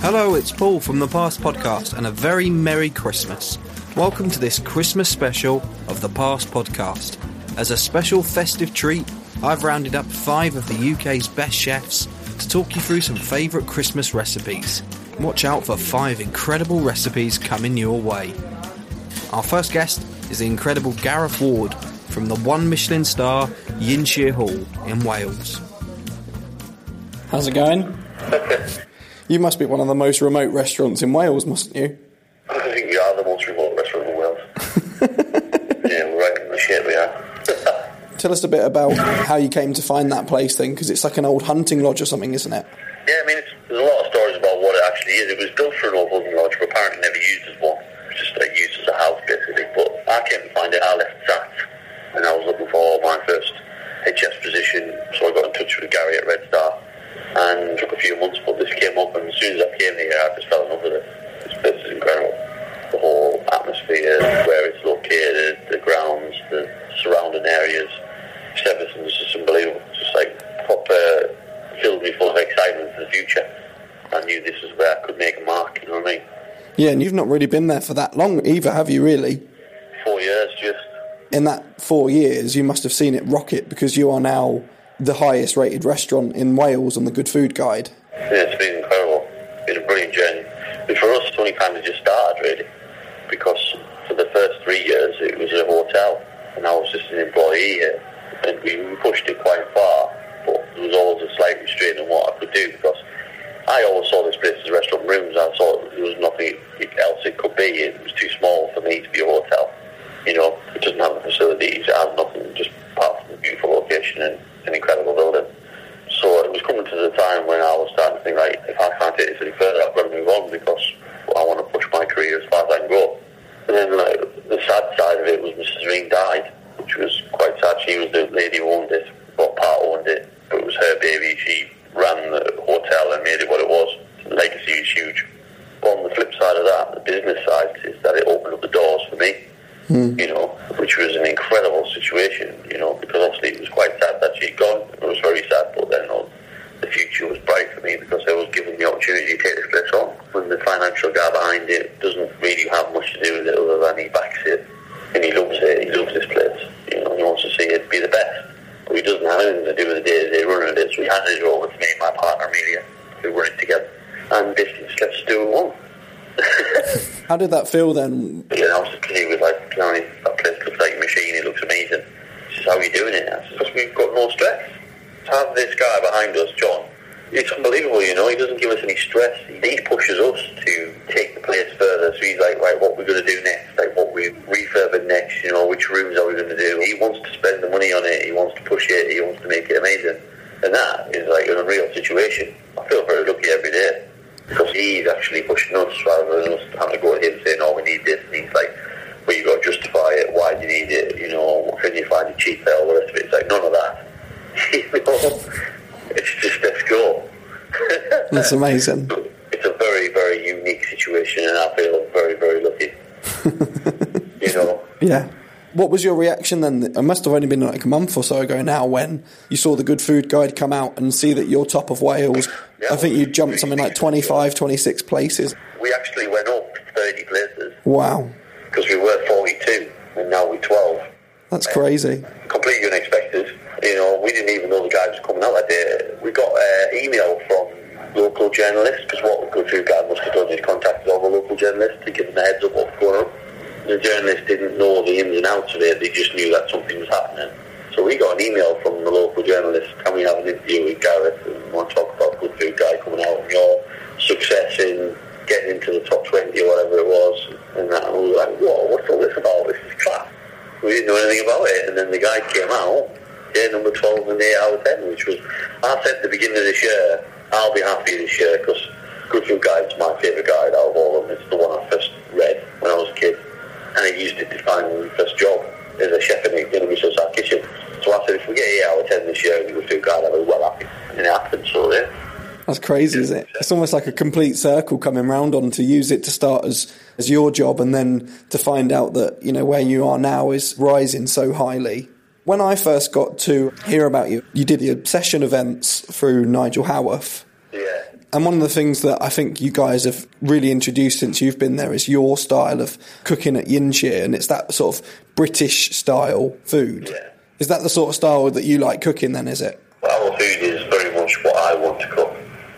Hello, it's Paul from the Pass Podcast, and a very Merry Christmas. Welcome to this Christmas special of the Pass Podcast. As a special festive treat, I've rounded up five of the UK's best chefs to talk you through some favourite Christmas recipes. Watch out for five incredible recipes coming your way. Our first guest is the incredible Gareth Ward from the one Michelin star Ynyshir Hall in Wales. How's it going? you must be one of the most remote restaurants in Wales, mustn't you? I think we are the most remote restaurant in Wales. yeah, we're right in the shit we are. Tell us a bit about how you came to find that place then, because it's like an old hunting lodge or something, isn't it? Yeah, I mean, it's, there's a lot of stories about what it actually is. It was built for an old hunting lodge, but apparently never used as one. It was just like, used as a house, basically. But I came to find it, I left SAT, and I was looking for my first head chef's position, so I got in touch with Gary at Red Star. And took a few months, but this came up, and as soon as I came here, I just fell in love with it. This place is incredible. The whole atmosphere, where it's located, the grounds, the surrounding areas, just everything's just unbelievable. Just like proper, filled me full of excitement for the future. I knew this was where I could make a mark, you know what I mean? Yeah, and you've not really been there for that long either, have you, really? Four years just. In that four years, you must have seen it rocket because you are now the highest rated restaurant in Wales on the Good Food Guide. Yeah, it's been incredible. It's been a brilliant journey. But for us, it's only kind of just started, really, because for the first three years, it was a hotel, and I was just an employee here. And we pushed it quite far, but there was always a slight restraint on what I could do, because I always saw this place as restaurant rooms. I thought there was nothing else it could be. It was too small for me to be a hotel. You know, it doesn't have the facilities, it has nothing, just apart from the beautiful location and an incredible building. So it was coming to the time when I was starting to think, right, if I can't take this any further, I've got to move on because I want to push my career as far as I can go. And then like, the sad side of it was Mrs. Reen died, which was quite sad. She was the lady who owned it, what part owned it, but it was her baby. She ran the hotel and made it what it was. The legacy is huge. But on the flip side of that, the business side is that it opened up the doors for me you know, which was an incredible situation, you know, because obviously it was quite sad that she'd gone. It was very sad, but then you know, the future was bright for me because I was given the opportunity to take this place on. When the financial guy behind it doesn't really have much to do with it other than he backs it and he loves it, he loves this place, you know, he wants to see it be the best. But he doesn't have anything to do with the day-to-day running of it, so he handed it over to me and my partner Amelia, who run it together. And this is just lets us do what. How did that feel then? Know, I was was like, that place looks like a machine, it looks amazing. She says, how are you doing it? I said, because we've got no stress. To have this guy behind us, John, it's unbelievable, you know, he doesn't give us any stress. He pushes us to take the place further. So he's like, right, what we're going to do next? Like, what we refurbing next? You know, which rooms are we going to do? He wants to spend the money on it. He wants to push it. He wants to make it amazing. And that is like an unreal situation. I feel very lucky every day because he's actually pushing us rather than us having to go to him saying, "Oh, we need this," and he's like, "Well, you got to justify it. Why do you need it? You know, can you find it cheaper? All the rest of it." It's like none of that. you know, it's just let's go. That's amazing. It's a very, very unique situation, and I feel very, very lucky. you know. Yeah. What was your reaction then? It must have only been like a month or so ago now when you saw the Good Food Guide come out and see that you're top of Wales. Yeah. I think you jumped something like 25, 26 places. We actually went up 30 places Wow. Because we were 42, and now we're 12. That's crazy. completely unexpected. You know, we didn't even know the guy was coming out that uh, day. We got an email from local journalists because what the Good Food Guide must have done is contacted all the local journalists to give them a heads up what's going on. The journalists didn't know the ins and outs of it; they just knew that something was happening. So we got an email from the local journalist, can we have an interview with Gareth and want to talk about Good Food Guide coming out and your success in getting into the top 20 or whatever it was. And that, and we were like, whoa, what's all this about? This is class we didn't know anything about it. And then the guy came out, yeah, number 12 and 8 out of 10, which was, I said at the beginning of this year, I'll be happy this year because Good Food Guide's my favourite guide out of all of them. It's the one I first read when I was a kid. And I used it to find my first job as a chef in a, in a Michelin kitchen. So I said, if we get 8 out of 10 this year in the Good Food Guide, I'll be well happy. And it happened, so yeah. That's crazy, is it? It's almost like a complete circle coming round on to use it to start as, as your job and then to find out that, you know, where you are now is rising so highly. When I first got to hear about you, you did the obsession events through Nigel Haworth. Yeah. And one of the things that I think you guys have really introduced since you've been there is your style of cooking at Ynyshir, and it's that sort of British style food. Yeah. Is that the sort of style that you like cooking then, is it? Our food is very much what I want to cook.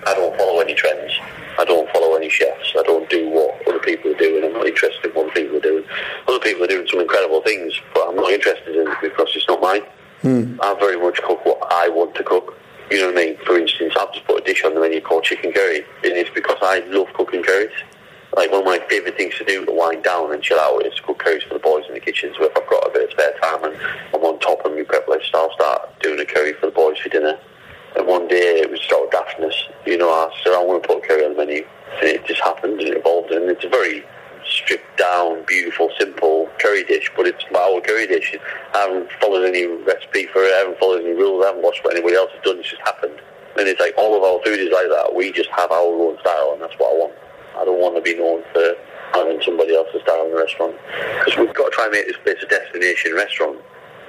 I don't follow any trends. I don't follow any chefs. I don't do what other people are doing. I'm not interested in what people are doing. Other people are doing some incredible things, but I'm not interested in it because it's not mine. Hmm. I very much cook what I want to cook. You know what I mean? For instance, I've just put a dish on the menu called chicken curry, and it's because I love cooking curries. Like one of my favourite things to do to wind down and chill out is cook curries for the boys in the kitchen. So if I've got a bit of spare time and I'm on top of my prep list, I'll start doing a curry for the boys for dinner. And one day it was sort of daftness, you know, I said I want to put a curry on the menu. And it just and it evolved and it's a very stripped down, beautiful, simple curry dish, but it's our curry dish. I haven't followed any recipe for it, I haven't followed any rules, I haven't watched what anybody else has done, it's just happened. And it's like all of our food is like that. We just have our own style and that's what I want. I don't want to be known for having somebody else's style in the restaurant. Because we've got to try and make this place a destination restaurant.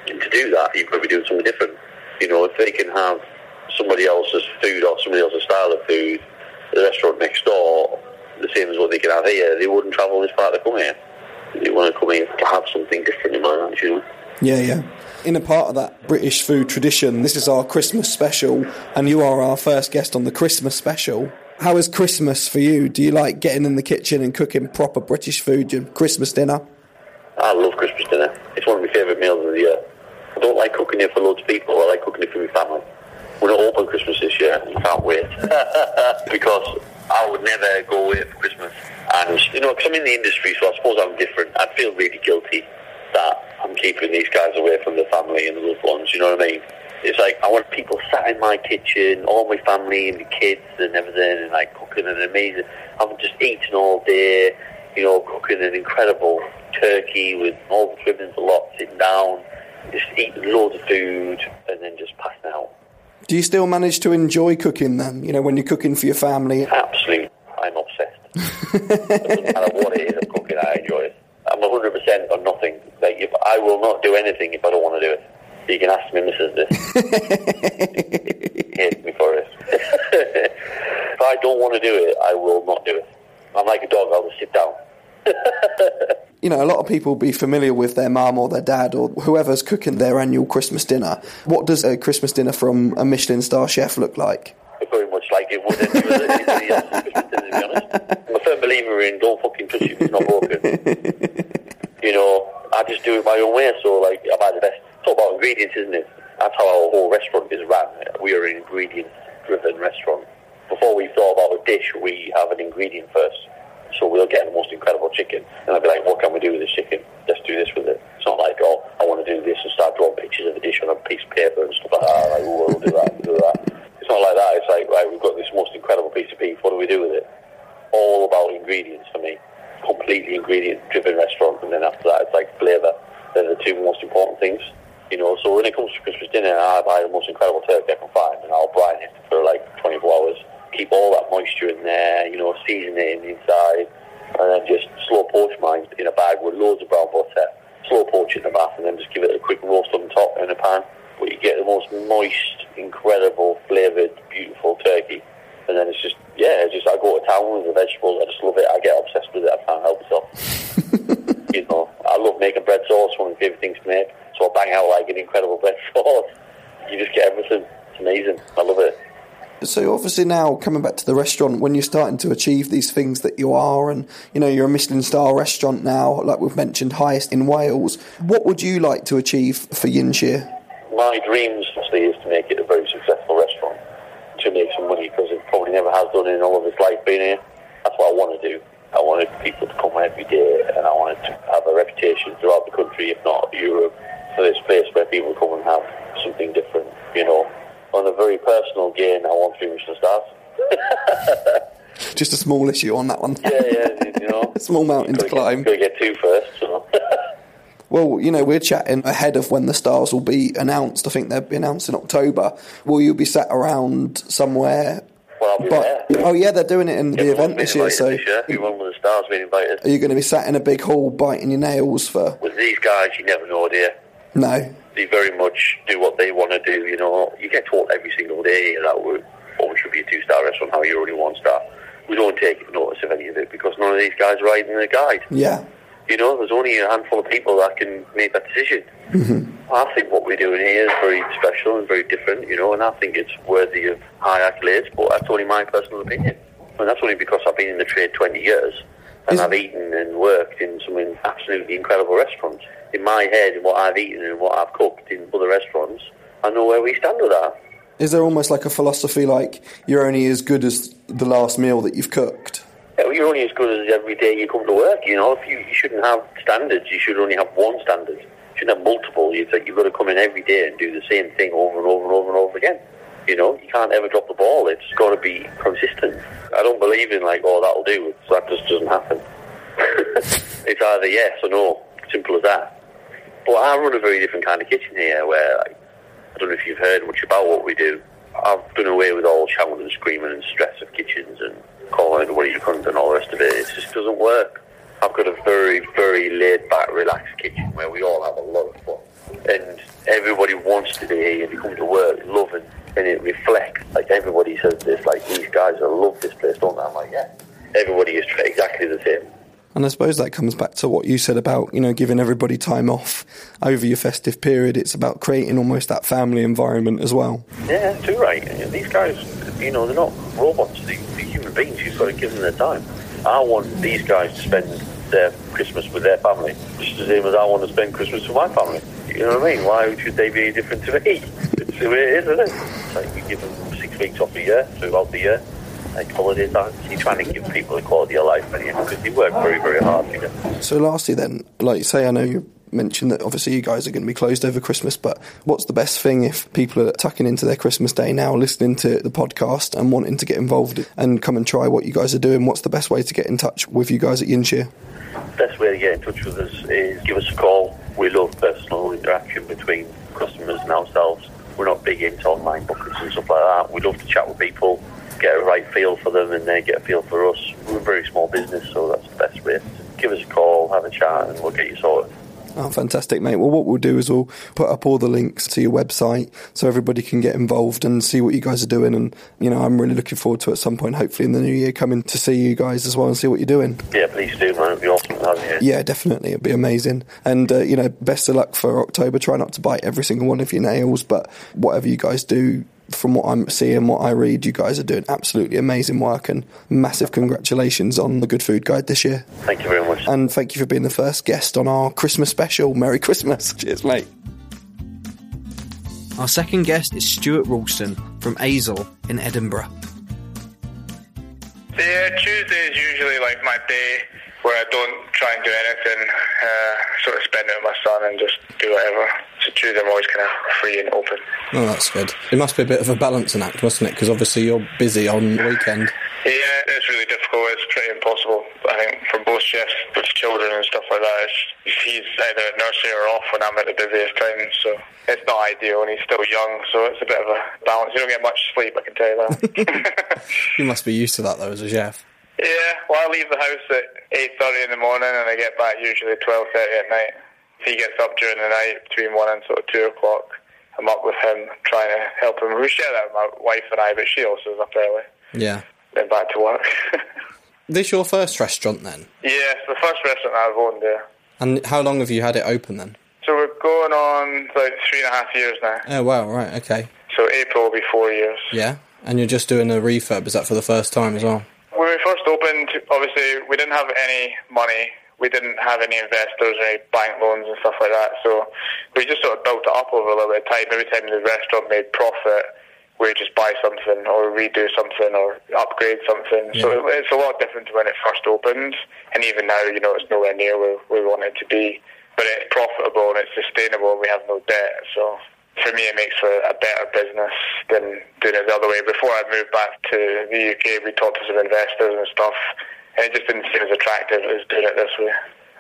And to do that, you've got to be doing something different. You know, if they can have somebody else's food or somebody else's style of food, the restaurant next door, the same as what they can have here, they wouldn't travel this far to come here. They want to come here to have something different in mind, you know. Yeah, yeah. In a part of that British food tradition, this is our Christmas special, and you are our first guest on the Christmas special. How is Christmas for you? Do you like getting in the kitchen and cooking proper British food, your Christmas dinner? I love Christmas dinner. It's one of my favourite meals of the year. I don't like cooking it for loads of people. I like cooking it for my family. We're not open Christmas this year. I can't wait. because I would never go away for Christmas. And, you know, because I'm in the industry, so I suppose I'm different. I'd feel really guilty that I'm keeping these guys away from their family and the loved ones, you know what I mean? It's like I want people sat in my kitchen, all my family and the kids and everything, and like cooking an amazing. I'm just eating all day, you know, cooking an incredible turkey with all the trimmings a lot, sitting down, just eating loads of food, and then just passing out. Do you still manage to enjoy cooking then? You know, when you're cooking for your family? Absolutely, I'm obsessed. Matter what it is I'm cooking, I enjoy it. I'm 100% on nothing. Like, if I will not do anything if I don't want to do it. You can ask me, Mrs. This. Hates me for it. if I don't want to do it, I will not do it. I'm like a dog, I'll just sit down. You know, a lot of people be familiar with their mum or their dad or whoever's cooking their annual Christmas dinner. What does a Christmas dinner from a Michelin star chef look like? Very much like it would anybody Christmas dinner, to be honest. I'm a firm believer in don't fucking touch it if it's not broken. you know, I just do it my own way, so like, I buy the best. It's all about ingredients, isn't it? That's how our whole restaurant is run. We are an ingredient-driven restaurant. Before we thought about a dish, we have an ingredient first. So we'll get the most incredible chicken, and I'll be like, what can we do with this chicken? Let's do this with it. It's not like, oh, I want to do this and start drawing pictures of the dish on a piece of paper and stuff like that. Like, oh, we'll do that, we'll do that. Not like that. It's like, right, we've got this most incredible piece of beef. What do we do with it? All about ingredients for me. Completely ingredient-driven restaurant, and then after that, it's like flavour. They're the two most important things. You know, so when it comes to Christmas dinner, I buy the most incredible turkey I can find, and I'll brine it for like 24 hours. Keep all that moisture in there, you know, season it in the inside, and then just slow poach mine in a bag with loads of brown butter. Slow poach in the bath, and then just give it a quick roast on top in a pan. But you get the most moist, incredible, flavoured, beautiful turkey. And then it's just, yeah, it's just I go to town with the vegetables. I just love it. I get obsessed with it. I can't help myself. you know, I love making bread sauce. One of my favourite things to make. So I bang out like an incredible bread sauce. You just get everything. It's amazing. I love it. So obviously now coming back to the restaurant, when you're starting to achieve these things that you are, and you know you're a Michelin star restaurant now, like we've mentioned, highest in Wales. What would you like to achieve for Ynyshir? My dreams, obviously, is to make it a very successful restaurant, to make some money because it probably never has done in all of its life being here. That's what I want to do. I wanted people to come every day, and I wanted to have a reputation throughout the country, if not Europe, for this place where people come and have something different. You know, on a very personal gain, I want three Michelin stars. Just a small issue on that one. Yeah, yeah, you know. Small mountain to climb. Gotta get two first, so. Well, you know, we're chatting ahead of when the stars will be announced. I think they'll be announced in October. Will you be sat around somewhere? well, But there. oh yeah, they're doing it in the event this year. So this year. Everyone with the stars been invited. are you going to be sat in a big hall biting your nails for? With these guys, you never know, dear. No. They very much do what they want to do. You know, you get told every single day and that we oh, we should be a two-star restaurant. How you're only one star. We don't take notice of any of it because none of these guys are riding the guide. Yeah. You know, there's only a handful of people that can make that decision. Mm-hmm. I think what we're doing here is very special and very different, you know, and I think it's worthy of high accolades, but that's only my personal opinion. And that's only because I've been in the trade 20 years and Is- I've eaten and worked in some absolutely incredible restaurants. In my head, and what I've eaten and what I've cooked in other restaurants, I know where we stand with that. Is there almost like a philosophy like you're only as good as the last meal that you've cooked? You're only as good as every day you come to work. You know, if you, you shouldn't have standards, you should only have one standard. You shouldn't have multiple. You've, you've got to come in every day and do the same thing over and over and over and over again. You know, you can't ever drop the ball. It's got to be consistent. I don't believe in like, oh, that'll do. That just doesn't happen. it's either yes or no. Simple as that. But I run a very different kind of kitchen here, where like, I don't know if you've heard much about what we do. I've done away with all shouting and screaming and stress of kitchens and calling everybody a cunt and all the rest of it. It just doesn't work. I've got a very, very laid back, relaxed kitchen where we all have a lot of fun. And everybody wants to be here. They come to work loving and it reflects. Like everybody says this, like these guys love this place, don't they? I'm like, yeah. Everybody is exactly the same. And I suppose that comes back to what you said about, you know, giving everybody time off over your festive period. It's about creating almost that family environment as well. Yeah, too right. These guys, you know, they're not robots. They- They're human beings. You've got to give them their time. I want these guys to spend their Christmas with their family, just the same as I want to spend Christmas with my family. You know what I mean? Why should they be any different to me? It's the way it is, isn't it? It's like you give them six weeks off a year throughout the year, holiday time. You're trying to give people a quality of life, and because they work very, very hard. So, lastly, then, like you say, I know you mentioned that obviously you guys are going to be closed over Christmas, but what's the best thing if people are tucking into their Christmas day now, listening to the podcast and wanting to get involved and come and try what you guys are doing? What's the best way to get in touch with you guys at Ynyshir? best way to get in touch with us is give us a call. We love personal interaction between customers and ourselves. We're not big into online bookings and stuff like that. We love to chat with people, get a right feel for them, and they get a feel for us. We're a very small business, so that's the best way. To give us a call, have a chat, and we'll get you sorted. Oh, fantastic, mate. Well, what we'll do is we'll put up all the links to your website so everybody can get involved and see what you guys are doing. And, you know, I'm really looking forward to at some point, hopefully in the new year, coming to see you guys as well and see what you're doing. Yeah, please do, man. It'd be awesome to have you. Yeah, definitely. It'd be amazing. And, uh, you know, best of luck for October. Try not to bite every single one of your nails, but whatever you guys do, from what I'm seeing, what I read, you guys are doing absolutely amazing work and massive congratulations on the Good Food Guide this year. Thank you very much. And thank you for being the first guest on our Christmas special. Merry Christmas. Cheers, mate. Our second guest is Stuart Ralston from Aizle in Edinburgh. Yeah, Tuesday is usually like my day where I don't try and do anything, uh, sort of spend it with my son and just do whatever. So Tuesday I'm always kind of free and open. Oh, that's good. It must be a bit of a balancing act, mustn't it? Because obviously you're busy on the weekend. Yeah, it's really difficult. It's pretty impossible. I think for both chefs with children and stuff like that, it's, he's either at nursery or off when I'm at the busiest time. So it's not ideal, and he's still young, so it's a bit of a balance. You don't get much sleep, I can tell you that. You must be used to that though as a chef. Yeah, well, I leave the house at eight thirty in the morning, and I get back usually twelve thirty at night. He gets up during the night between one and sort of two o'clock, I'm up with him trying to help him. We share that with my wife and I, but she also is up early. Yeah. Then back to work. This your first restaurant then? yeah, the first restaurant I've owned there. And how long have you had it open then? So we're going on like three and a half years now. Oh wow, right, okay. So April will be four years. Yeah. And you're just doing a refurb, is that for the first time as well? When we first opened, obviously we didn't have any money. We didn't have any investors, or any bank loans and stuff like that. So we just sort of built it up over a little bit of time. Every time the restaurant made profit, we just buy something or redo something or upgrade something. So it's a lot different to when it first opened. And even now, you know, it's nowhere near where we want it to be. But it's profitable and it's sustainable and we have no debt. So for me, it makes for a better business than doing it the other way. Before I moved back to the UK, we talked to some investors and stuff, it just didn't seem as attractive as doing it this way.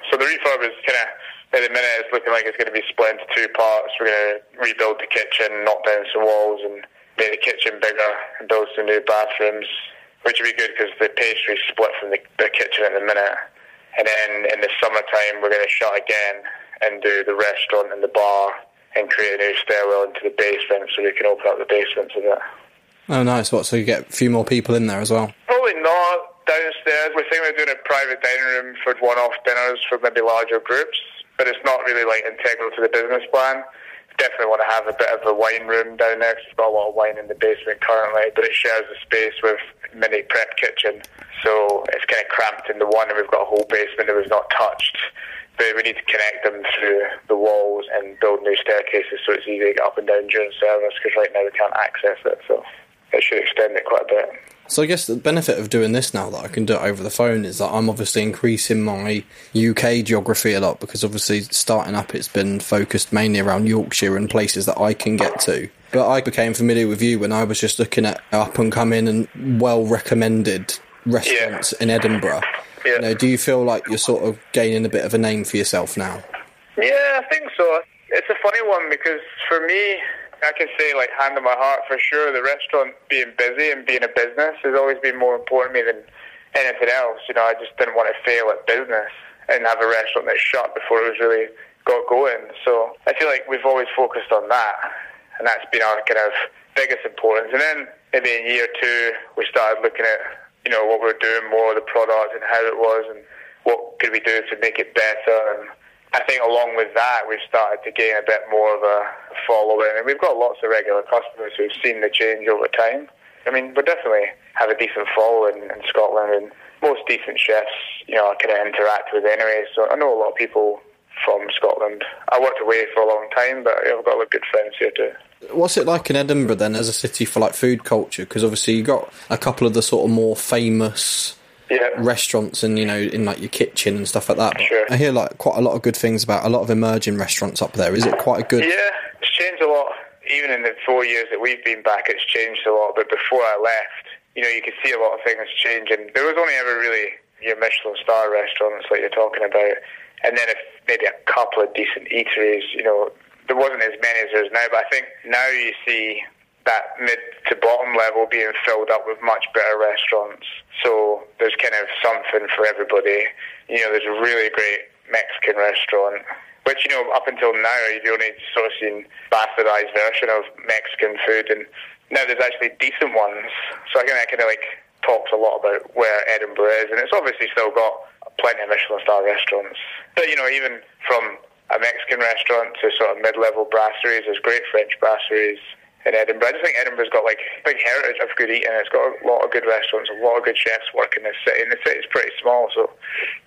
So the refurb is kind of, at the minute, it's looking like it's going to be split into two parts. We're going to rebuild the kitchen, knock down some walls, and make the kitchen bigger and build some new bathrooms, which would be good because the pastry's split from the, the kitchen at the minute. And then in the summertime, we're going to shut again and do the restaurant and the bar and create a new stairwell into the basement so we can open up the basement of it. Oh, nice. What? So you get a few more people in there as well? Probably not downstairs. We're thinking of doing a private dining room for one-off dinners for maybe larger groups, but it's not really like integral to the business plan. Definitely want to have a bit of a wine room down there we've got a lot of wine in the basement currently, but it shares a space with mini prep kitchen, so it's kind of cramped in the one, and we've got a whole basement that we've not touched. But we need to connect them through the walls and build new staircases so it's easy to get up and down during service because right now we can't access it, so it should extend it quite a bit. So I guess the benefit of doing this now that I can do it over the phone is that I'm obviously increasing my UK geography a lot because obviously starting up it's been focused mainly around Yorkshire and places that I can get to. But I became familiar with you when I was just looking at up and coming and well recommended restaurants in Edinburgh. Yeah. You know, do you feel like you're sort of gaining a bit of a name for yourself now? Yeah, I think so. It's a funny one because for me, I can say, like, hand on my heart for sure, the restaurant being busy and being a business has always been more important to me than anything else. You know, I just didn't want to fail at business and have a restaurant that shut before it was really got going. So I feel like we've always focused on that, and that's been our kind of biggest importance. And then maybe in year two, we started looking at, you know, what we we're doing more, the product and how it was, and what could we do to make it better. And I think along with that, we've started to gain a bit more of a following, and we've got lots of regular customers who've seen the change over time. I mean, we definitely have a decent following in Scotland, and most decent chefs, you know, I kind of interact with anyway. So I know a lot of people from Scotland. I worked away for a long time, but I've got a lot of good friends here too. What's it like in Edinburgh then as a city for like food culture? Because obviously you got a couple of the sort of more famous Yeah. restaurants and you know in like your kitchen and stuff like that. But Sure. I hear like quite a lot of good things about a lot of emerging restaurants up there. Is it quite a good? Yeah, it's changed a lot. Even in the four years that we've been back, it's changed a lot. But before I left, you know, you could see a lot of things changing. There was only ever really your Michelin star restaurants like you're talking about, and then if maybe a couple of decent eateries. You know, there wasn't as many as there is now. But I think now you see that mid to bottom level being filled up with much better restaurants. So there's kind of something for everybody. You know, there's a really great Mexican restaurant, which, you know, up until now, you've only sort of seen bastardized version of Mexican food. And now there's actually decent ones. So I think that kind of like talks a lot about where Edinburgh is. And it's obviously still got plenty of Michelin star restaurants. But, you know, even from a Mexican restaurant to sort of mid-level brasseries, there's great French brasseries in Edinburgh. I just think Edinburgh's got like a big heritage of good eating. It's got a lot of good restaurants, a lot of good chefs work in this city, and the city's pretty small, so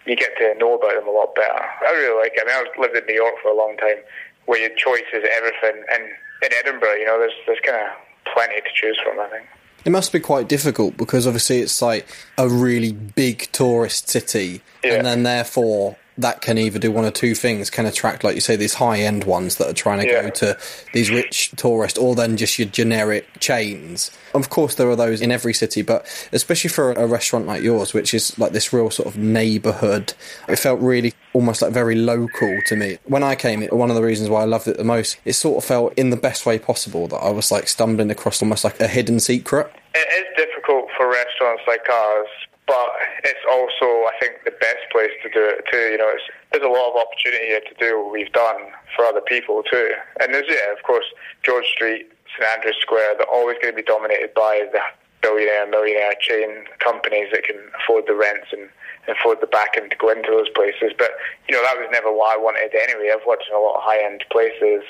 you get to know about them a lot better. I really like it. I mean, I've lived in New York for a long time, where your choice is everything, and in Edinburgh, you know, there's there's kind of plenty to choose from. I think. It must be quite difficult because obviously it's like a really big tourist city, Yeah. and then therefore that can either do one or two things: can attract, like you say, these high end ones that are trying to Yeah. go to these rich tourists, or then just your generic chains. Of course, there are those in every city, but especially for a restaurant like yours, which is like this real sort of neighbourhood, it felt really almost like very local to me. When I came, one of the reasons why I loved it the most, it sort of felt in the best way possible that I was like stumbling across almost like a hidden secret. It is difficult for restaurants like ours, but it's also, I think, the best place to do it too. You know, there's a lot of opportunity here to do what we've done for other people too. And there's, yeah, of course, George Street, St Andrews Square, they're always going to be dominated by the billionaire, millionaire chain companies that can afford the rents and afford the backing to go into those places. But, you know, that was never what I wanted anyway. I've worked in a lot of high-end places.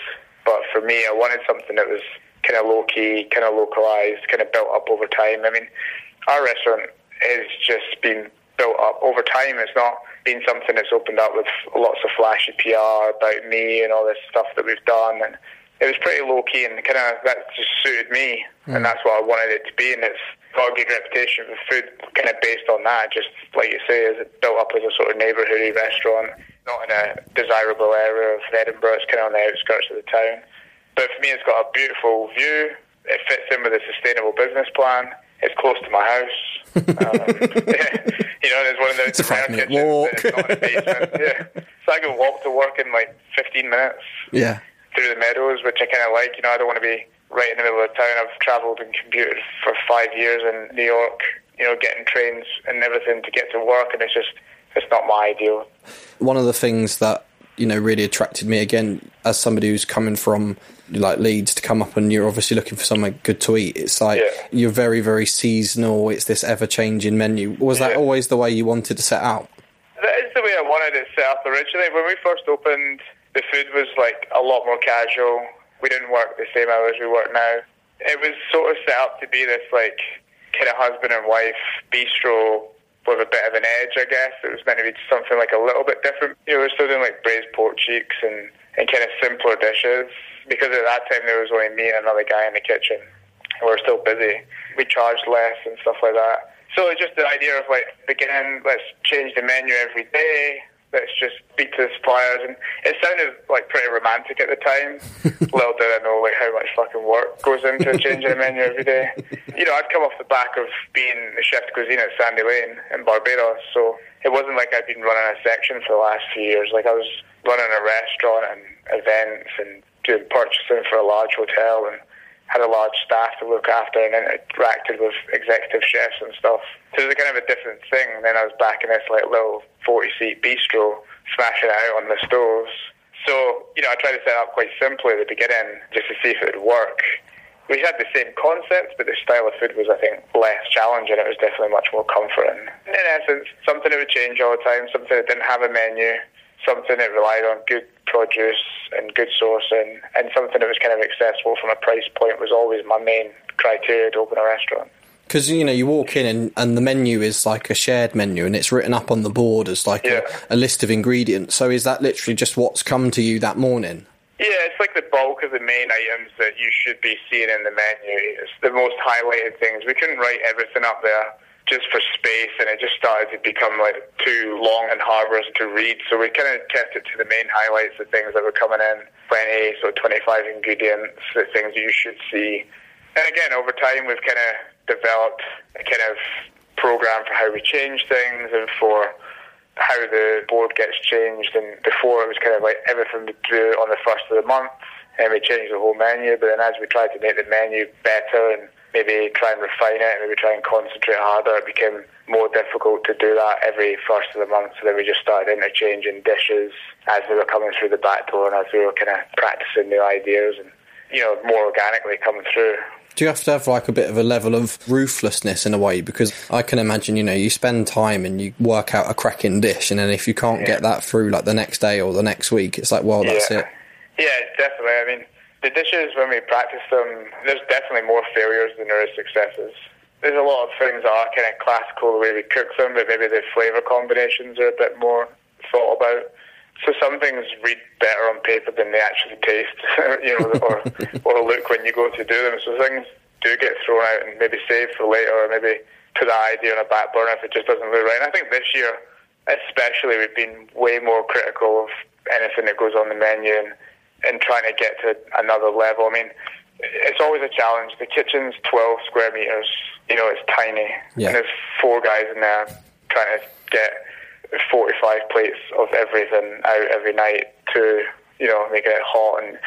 But for me, I wanted something that was kind of low key, kind of localized, kind of built up over time. I mean, our restaurant has just been built up over time. It's not been something that's opened up with lots of flashy PR about me and all this stuff that we've done. And it was pretty low key and kind of that just suited me, and hmm. that's what I wanted it to be. And it's got a good reputation for food, kind of based on that. Just like you say, is it built up as a sort of neighbourhoody restaurant, not in a desirable area of Edinburgh. It's kind of on the outskirts of the town. But for me, it's got a beautiful view. It fits in with a sustainable business plan. It's close to my house. Um, you know, there's one of those It's a five-minute walk. In a basement. yeah. So I can walk to work in like 15 minutes Yeah. through the meadows, which I kind of like. You know, I don't want to be right in the middle of town. I've travelled and commuted for five years in New York, you know, getting trains and everything to get to work, and it's just it's not my ideal. One of the things that you know really attracted me again as somebody who's coming from like Leeds to come up and you're obviously looking for somewhere good to eat. It's like Yeah. you're very very seasonal. It's this ever changing menu. Was that Yeah. always the way you wanted to set out? That is the way I wanted it set up originally. When we first opened, the food was like a lot more casual. We didn't work the same hours we work now. It was sort of set up to be this like kind of husband and wife bistro with a bit of an edge, I guess. It was meant to be something like a little bit different. You know, we were still doing like braised pork cheeks and, and kind of simpler dishes because at that time there was only me and another guy in the kitchen. We were still busy. We charged less and stuff like that. So it's just the idea of like beginning, let's change the menu every day. Let's just speak to the suppliers, and it sounded like pretty romantic at the time. Little did I know like how much fucking work goes into changing the menu every day. You know, I'd come off the back of being the chef de cuisine at Sandy Lane in Barbados, so it wasn't like I'd been running a section for the last few years. Like I was running a restaurant and events and doing purchasing for a large hotel and had a large staff to look after and interacted with executive chefs and stuff. So it was kind of a different thing. Then I was back in this like little 40 seat bistro, smashing it out on the stoves. So, you know, I tried to set up quite simply at the beginning just to see if it would work. We had the same concept, but the style of food was, I think, less challenging. It was definitely much more comforting. In essence, something that would change all the time, something that didn't have a menu, something that relied on good produce and good sourcing, and something that was kind of accessible from a price point was always my main criteria to open a restaurant. Because you know you walk in and, and the menu is like a shared menu and it's written up on the board as like Yeah. a, a list of ingredients. So is that literally just what's come to you that morning? Yeah, it's like the bulk of the main items that you should be seeing in the menu. It's the most highlighted things. We couldn't write everything up there just for space, and it just started to become like too long and hard for us to read. So we kind of kept it to the main highlights, the things that were coming in, 20, so 25 ingredients, the things that you should see. And again, over time, we've kind of developed a kind of program for how we change things and for how the board gets changed. And before it was kind of like everything we do on the first of the month, and we changed the whole menu. But then as we tried to make the menu better and maybe try and refine it, maybe try and concentrate harder, it became more difficult to do that every first of the month. So then we just started interchanging dishes as we were coming through the back door, and as we were kind of practicing new ideas and you know more organically coming through. Do you have to have like a bit of a level of ruthlessness in a way? Because I can imagine, you know, you spend time and you work out a cracking dish, and then if you can't get that through like the next day or the next week, it's like, well, that's yeah. it. Yeah, definitely. I mean, the dishes when we practice them, there's definitely more failures than there is successes. There's a lot of things that are kind of classical the way we cook them, but maybe the flavour combinations are a bit more thought about. So some things read better on paper than they actually taste, you know, or or look when you go to do them. So things do get thrown out and maybe saved for later, or maybe put that idea on a back burner if it just doesn't look right. And I think this year, especially, we've been way more critical of anything that goes on the menu and, and trying to get to another level. I mean, it's always a challenge. The kitchen's 12 square meters. You know, it's tiny, Yeah. and there's four guys in there trying to get 45 plates of everything out every night to, you know, making it hot and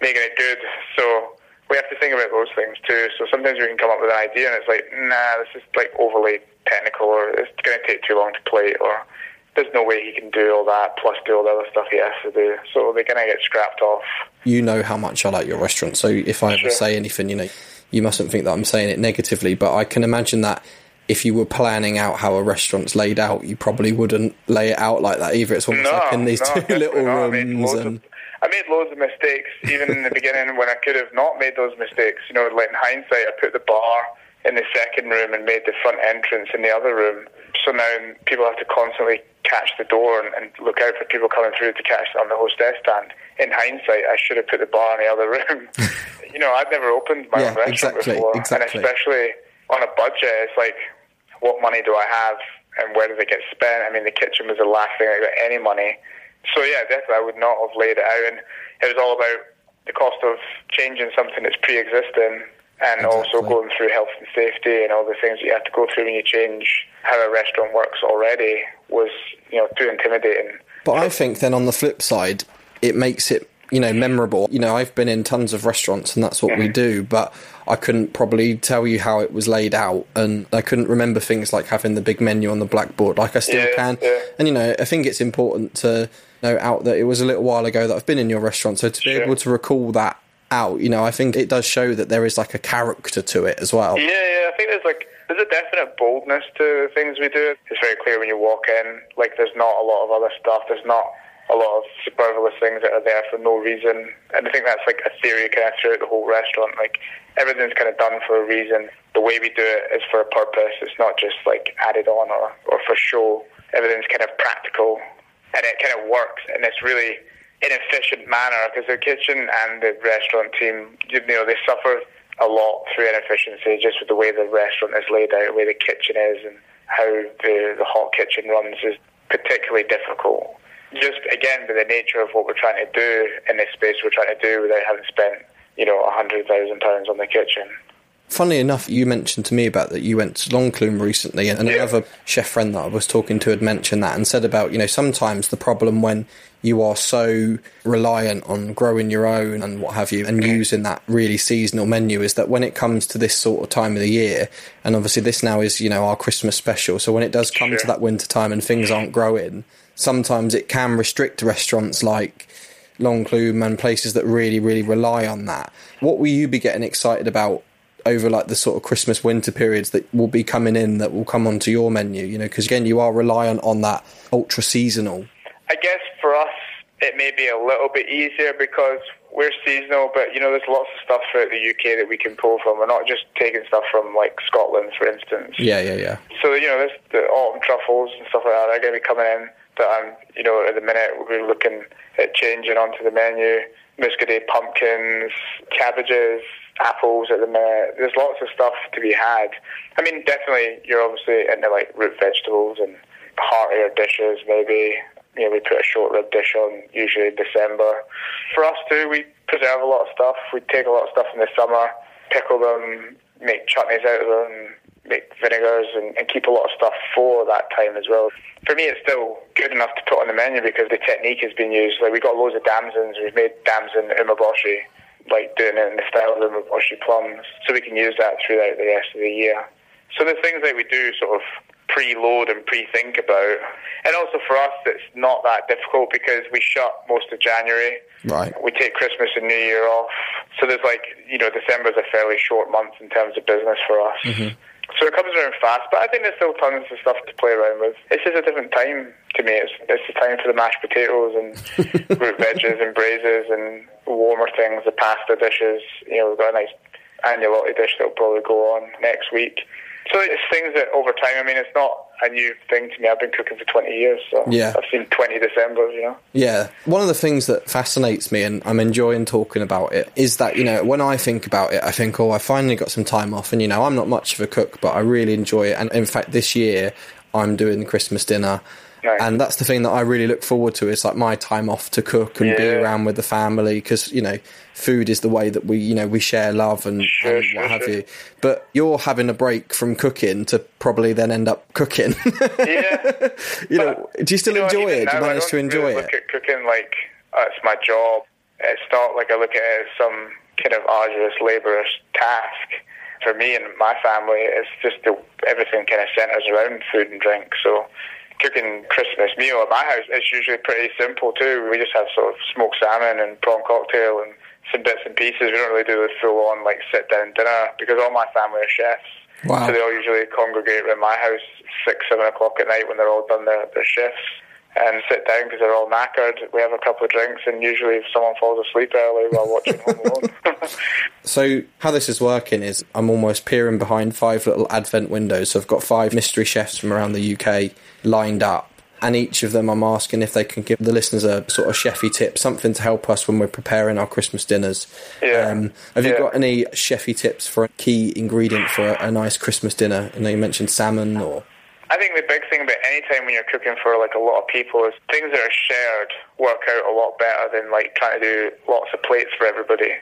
making it good. So we have to think about those things too. So sometimes we can come up with an idea and it's like, nah, this is like overly technical or it's going to take too long to plate or there's no way he can do all that plus do all the other stuff he has to do. So they're going to get scrapped off. You know how much I like your restaurant, so if I ever Sure. say anything, you know, you mustn't think that I'm saying it negatively, but I can imagine that if you were planning out how a restaurant's laid out, you probably wouldn't lay it out like that either. It's almost No, like in these no, two little not. I made rooms and Of, I made loads of mistakes, even in the beginning when I could have not made those mistakes. You know, like in hindsight, I put the bar in the second room and made the front entrance in the other room. So now people have to constantly catch the door and, and look out for people coming through to catch on the hostess stand. In hindsight, I should have put the bar in the other room. you know, I'd never opened my Yeah, own restaurant exactly, before, exactly. and especially on a budget, it's like, what money do I have and where does it get spent? I mean, the kitchen was the last thing I got any money. So yeah, definitely, I would not have laid it out, and it was all about the cost of changing something that's pre-existing, and also going through health and safety and all the things that you have to go through when you change how a restaurant works already was, you know, too intimidating. But I think then on the flip side, it makes it you know, memorable. You know, I've been in tons of restaurants and that's what we mm-hmm. do, but I couldn't probably tell you how it was laid out and I couldn't remember things like having the big menu on the blackboard like I still Yeah, can. yeah. And, you know, I think it's important to note out that it was a little while ago that I've been in your restaurant, so to be Sure. able to recall that out, you know, I think it does show that there is like a character to it as well. Yeah, yeah. I think there's like there's a definite boldness to things we do. It's very clear when you walk in. Like there's not a lot of other stuff. There's not a lot of superfluous things that are there for no reason. And I think that's like a theory kind of throughout the whole restaurant. Like everything's kind of done for a reason. The way we do it is for a purpose. It's not just like added on or, or for show. Everything's kind of practical and it kind of works And it's really inefficient manner because the kitchen and the restaurant team, you know, they suffer a lot through inefficiency just with the way the restaurant is laid out, the way the kitchen is, and how the, the hot kitchen runs is particularly difficult. Just again, by the nature of what we're trying to do in this space, we're trying to do without having spent, you know, a hundred thousand pounds on the kitchen. Funnily enough, you mentioned to me about that you went to L'Enclume recently, and Yeah. another chef friend that I was talking to had mentioned that and said about, you know, sometimes the problem when you are so reliant on growing your own and what have you, and using that really seasonal menu is that when it comes to this sort of time of the year, and obviously this now is, you know, our Christmas special, so when it does come to that winter time and things aren't growing, sometimes it can restrict restaurants like L'Enclume and places that really, really rely on that. What will you be getting excited about over like the sort of Christmas winter periods that will be coming in that will come onto your menu? You know, because again, you are reliant on that ultra seasonal. I guess it may be a little bit easier because we're seasonal, but you know, there's lots of stuff throughout the UK that we can pull from. We're not just taking stuff from like Scotland, for instance. Yeah, yeah, yeah. So you know, there's the autumn truffles and stuff like that are going to be coming in. That I'm, you know, at the minute we're looking at changing onto the menu. Muscadet pumpkins, cabbages, apples. At the minute, there's lots of stuff to be had. I mean, definitely, you're obviously into like root vegetables and heartier dishes. Maybe know, we put a short rib dish on usually December. For us too, we preserve a lot of stuff. We take a lot of stuff in the summer, pickle them, make chutneys out of them, make vinegars, and, and keep a lot of stuff for that time as well. For me, it's still good enough to put on the menu because the technique has been used. Like we got loads of damsons. We've made damson umeboshi, like doing it in the style of umeboshi plums, so we can use that throughout the rest of the year. So the things that we do sort of preload and pre-think about. And also for us, it's not that difficult because we shut most of January. Right. We take Christmas and New Year off. So there's like, you know, December is a fairly short month in terms of business for us. Mm-hmm. So it comes around fast, but I think there's still tons of stuff to play around with. It's just a different time to me. It's, it's the time for the mashed potatoes and root veggies and braises and warmer things, the pasta dishes. You know, we've got a nice agnolotti dish that'll probably go on next week. So it's things that over time, I mean, it's not a new thing to me. I've been cooking for 20 years, so Yeah. I've seen 20 Decembers, you know. Yeah, one of the things that fascinates me, and I'm enjoying talking about it, is that you know when I think about it, I think, oh, I finally got some time off, and you know I'm not much of a cook, but I really enjoy it. And in fact, this year I'm doing the Christmas dinner, Nice. and that's the thing that I really look forward to. Is like my time off to cook and be around with the family because you know food is the way that we you know we share love and, Sure, and sure, what have sure. you. But you're having a break from cooking to probably then end up cooking. Yeah. you know, do you still You know, enjoy it? Do you manage to enjoy really it? Look at cooking like uh, it's my job. It's not like I look at it as some kind of arduous, laborious task. For me and my family, it's just the, everything kind of centers around food and drink. So cooking Christmas meal at my house is usually pretty simple too. We just have sort of smoked salmon and prawn cocktail and some bits and pieces. We don't really do the full on like sit down dinner because all my family are chefs. Wow. So they all usually congregate around my house six, seven o'clock at night when they're all done their, their shifts and sit down because they're all knackered. We have a couple of drinks and usually if someone falls asleep early while watching Home Alone. So how this is working is I'm almost peering behind five little advent windows. So I've got five mystery chefs from around the UK lined up. And each of them I'm asking if they can give the listeners a sort of chefy tip, something to help us when we're preparing our Christmas dinners. Yeah. Um, have you Yeah. got any chefy tips for a key ingredient for a, a nice Christmas dinner? I know you mentioned salmon or I think the big thing about any time when you're cooking for like a lot of people is things that are shared work out a lot better than like trying to do lots of plates for everybody.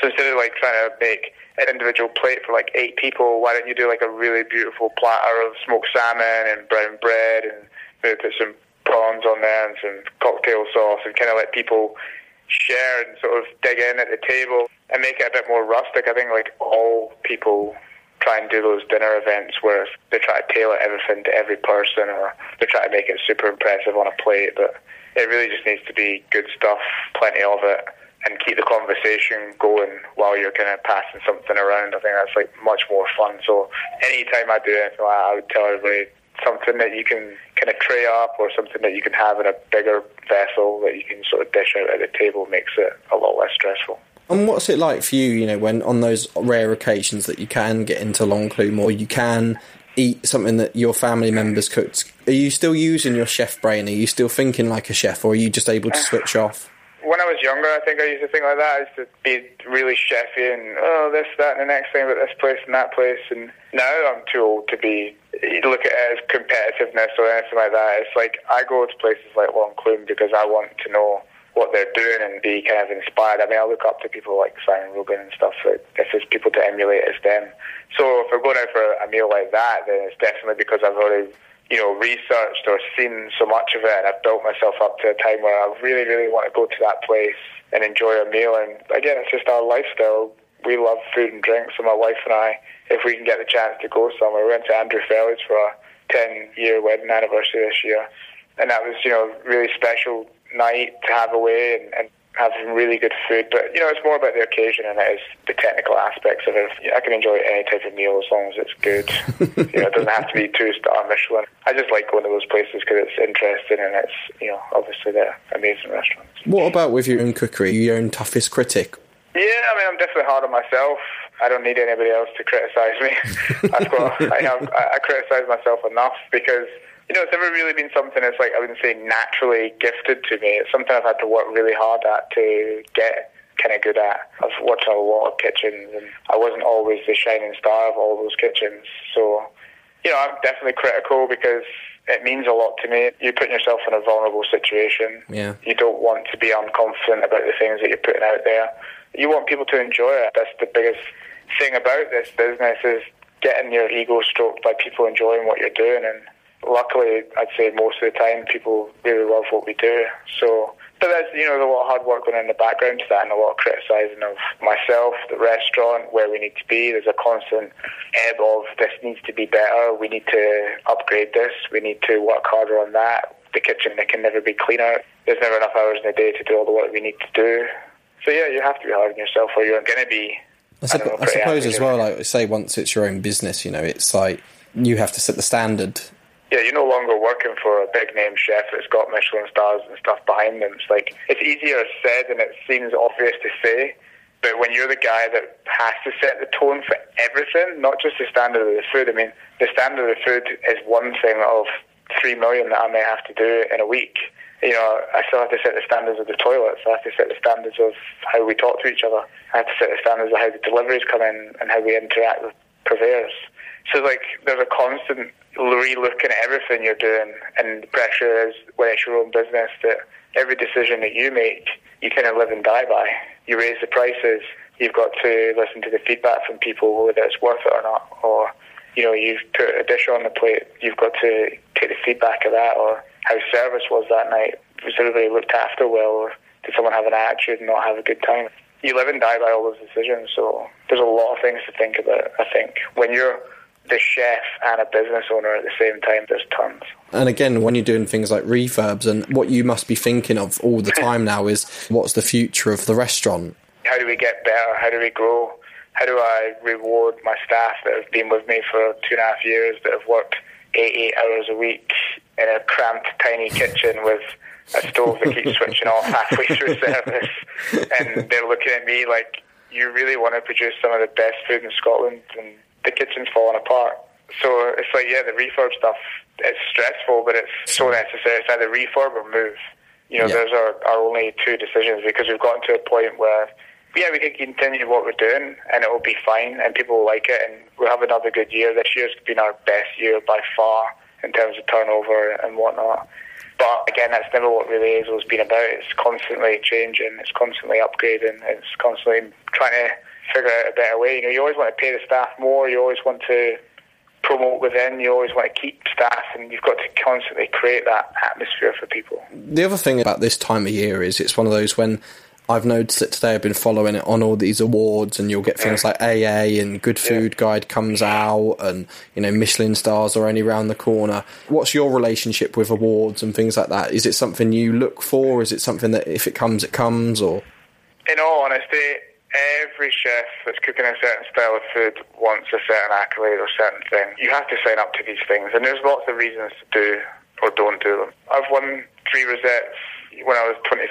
So instead of like trying to make an individual plate for like eight people, why don't you do like a really beautiful platter of smoked salmon and brown bread and maybe put some prawns on there and some cocktail sauce and kind of let people share and sort of dig in at the table and make it a bit more rustic. I think like all people try and do those dinner events where they try to tailor everything to every person or they try to make it super impressive on a plate, but it really just needs to be good stuff, plenty of it, and keep the conversation going while you're kind of passing something around. I think that's like much more fun. So anytime I do anything like that, I would tell everybody something that you can kind of tray up or something that you can have in a bigger vessel that you can sort of dish out at the table makes it a lot less stressful. And what's it like for you, you know, when on those rare occasions that you can get into L'Enclume or you can eat something that your family members cooked? Are you still using your chef brain? Are you still thinking like a chef or are you just able to switch off? When I was younger, I think I used to think like that. I used to be really chefy and, oh, this, that, and the next thing about this place and that place. And now I'm too old to be you look at it as competitiveness or anything like that. It's like I go to places like L'Enclume because I want to know what they're doing and be kind of inspired. I mean, I look up to people like Simon Rogan and stuff. So if there's people to emulate, it's them. So if we're going out for a meal like that, then it's definitely because I've already, you know, researched or seen so much of it, and I've built myself up to a time where I really, really want to go to that place and enjoy a meal. And again, it's just our lifestyle. We love food and drink, so my wife and I if we can get the chance to go somewhere. We went to Andrew Fairlie for a 10 year wedding anniversary this year. And that was, you know, a really special night to have away and, and have some really good food. But, you know, it's more about the occasion and it is the technical aspects of it. I can enjoy any type of meal as long as it's good. you know, it doesn't have to be two star Michelin. I just like going to those places because it's interesting and it's, you know, obviously they're amazing restaurants. What about with your own cookery? Your own toughest critic? Yeah, I mean, I'm definitely hard on myself. I don't need anybody else to criticise me. I've got, I, have, I criticise myself enough because you know it's never really been something that's like I wouldn't say naturally gifted to me. It's something I've had to work really hard at to get kind of good at. I've watched a lot of kitchens, and I wasn't always the shining star of all those kitchens. So you know, I'm definitely critical because it means a lot to me. You're putting yourself in a vulnerable situation. Yeah. You don't want to be unconfident about the things that you're putting out there. You want people to enjoy it. That's the biggest thing about this business is getting your ego stroked by people enjoying what you're doing. And luckily, I'd say most of the time, people really love what we do. So, but there's you know there's a lot of hard work going in the background to that, and a lot of criticising of myself, the restaurant, where we need to be. There's a constant ebb of this needs to be better. We need to upgrade this. We need to work harder on that. The kitchen they can never be cleaner. There's never enough hours in the day to do all the work we need to do. So yeah, you have to be hard on yourself, or you're going to be I, supp- I suppose as well, like say, once it's your own business, you know, it's like you have to set the standard. yeah, you're no longer working for a big name chef that's got Michelin stars and stuff behind them. It's like it's easier said and it seems obvious to say, but when you're the guy that has to set the tone for everything, not just the standard of the food. I mean, the standard of the food is one thing of three million that I may have to do in a week. You know, I still have to set the standards of the toilets. I have to set the standards of how we talk to each other. I have to set the standards of how the deliveries come in and how we interact with purveyors. So like there's a constant re-looking at everything you're doing, and the pressure is when it's your own business that every decision that you make, you kind of live and die by. You raise the prices, you've got to listen to the feedback from people whether it's worth it or not, or you know you've put a dish on the plate, you've got to take the feedback of that, or how service was that night. Was everybody looked after well, or did someone have an attitude and not have a good time? You live and die by all those decisions, so there's a lot of things to think about. I think when you're the chef and a business owner at the same time, there's tons. And again, when you're doing things like refurbs, and what you must be thinking of all the time now is what's the future of the restaurant? How do we get better? How do we grow? How do I reward my staff that have been with me for two and a half years, that have worked eight, eight hours a week in a cramped, tiny kitchen with a stove that keeps switching off halfway through service, and they're looking at me like, "You really want to produce some of the best food in Scotland?" And the kitchen's falling apart. So it's like, yeah, the refurb stuff. It's stressful, but it's so necessary. It's either refurb or move. You know, Yeah. those are our only two decisions because we've gotten to a point where yeah, we can continue what we're doing and it will be fine and people will like it and we'll have another good year. This year's been our best year by far in terms of turnover and whatnot. But again, that's never what really Aizle's been about. It's constantly changing, it's constantly upgrading, it's constantly trying to figure out a better way. You know, you always want to pay the staff more, you always want to promote within, you always want to keep staff and you've got to constantly create that atmosphere for people. The other thing about this time of year is it's one of those when I've noticed it today. I've been following it on all these awards, and you'll get things like AA and Good Food Guide comes out, and you know Michelin stars are only round the corner. What's your relationship with awards and things like that? Is it something you look for? Is it something that if it comes, it comes? Or in all honesty, every chef that's cooking a certain style of food wants a certain accolade or certain thing. You have to sign up to these things, and there's lots of reasons to do or don't do them. I've won three rosettes when I was 26,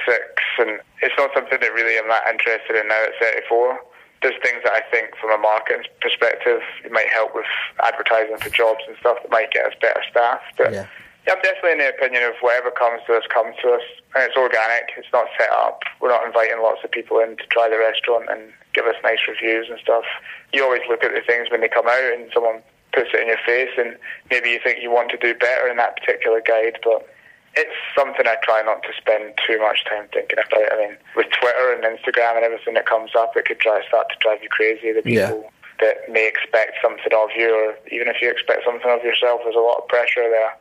and it's not something that really I'm that interested in now at 34. There's things that I think, from a marketing perspective, it might help with advertising for jobs and stuff that might get us better staff. But Yeah. yeah, I'm definitely in the opinion of whatever comes to us, comes to us. And it's organic, it's not set up. We're not inviting lots of people in to try the restaurant and give us nice reviews and stuff. You always look at the things when they come out and someone puts it in your face and maybe you think you want to do better in that particular guide, but it's something I try not to spend too much time thinking about. I mean, with Twitter and Instagram and everything that comes up, it could try start to drive you crazy. The Yeah. people that may expect something of you, or even if you expect something of yourself, there's a lot of pressure there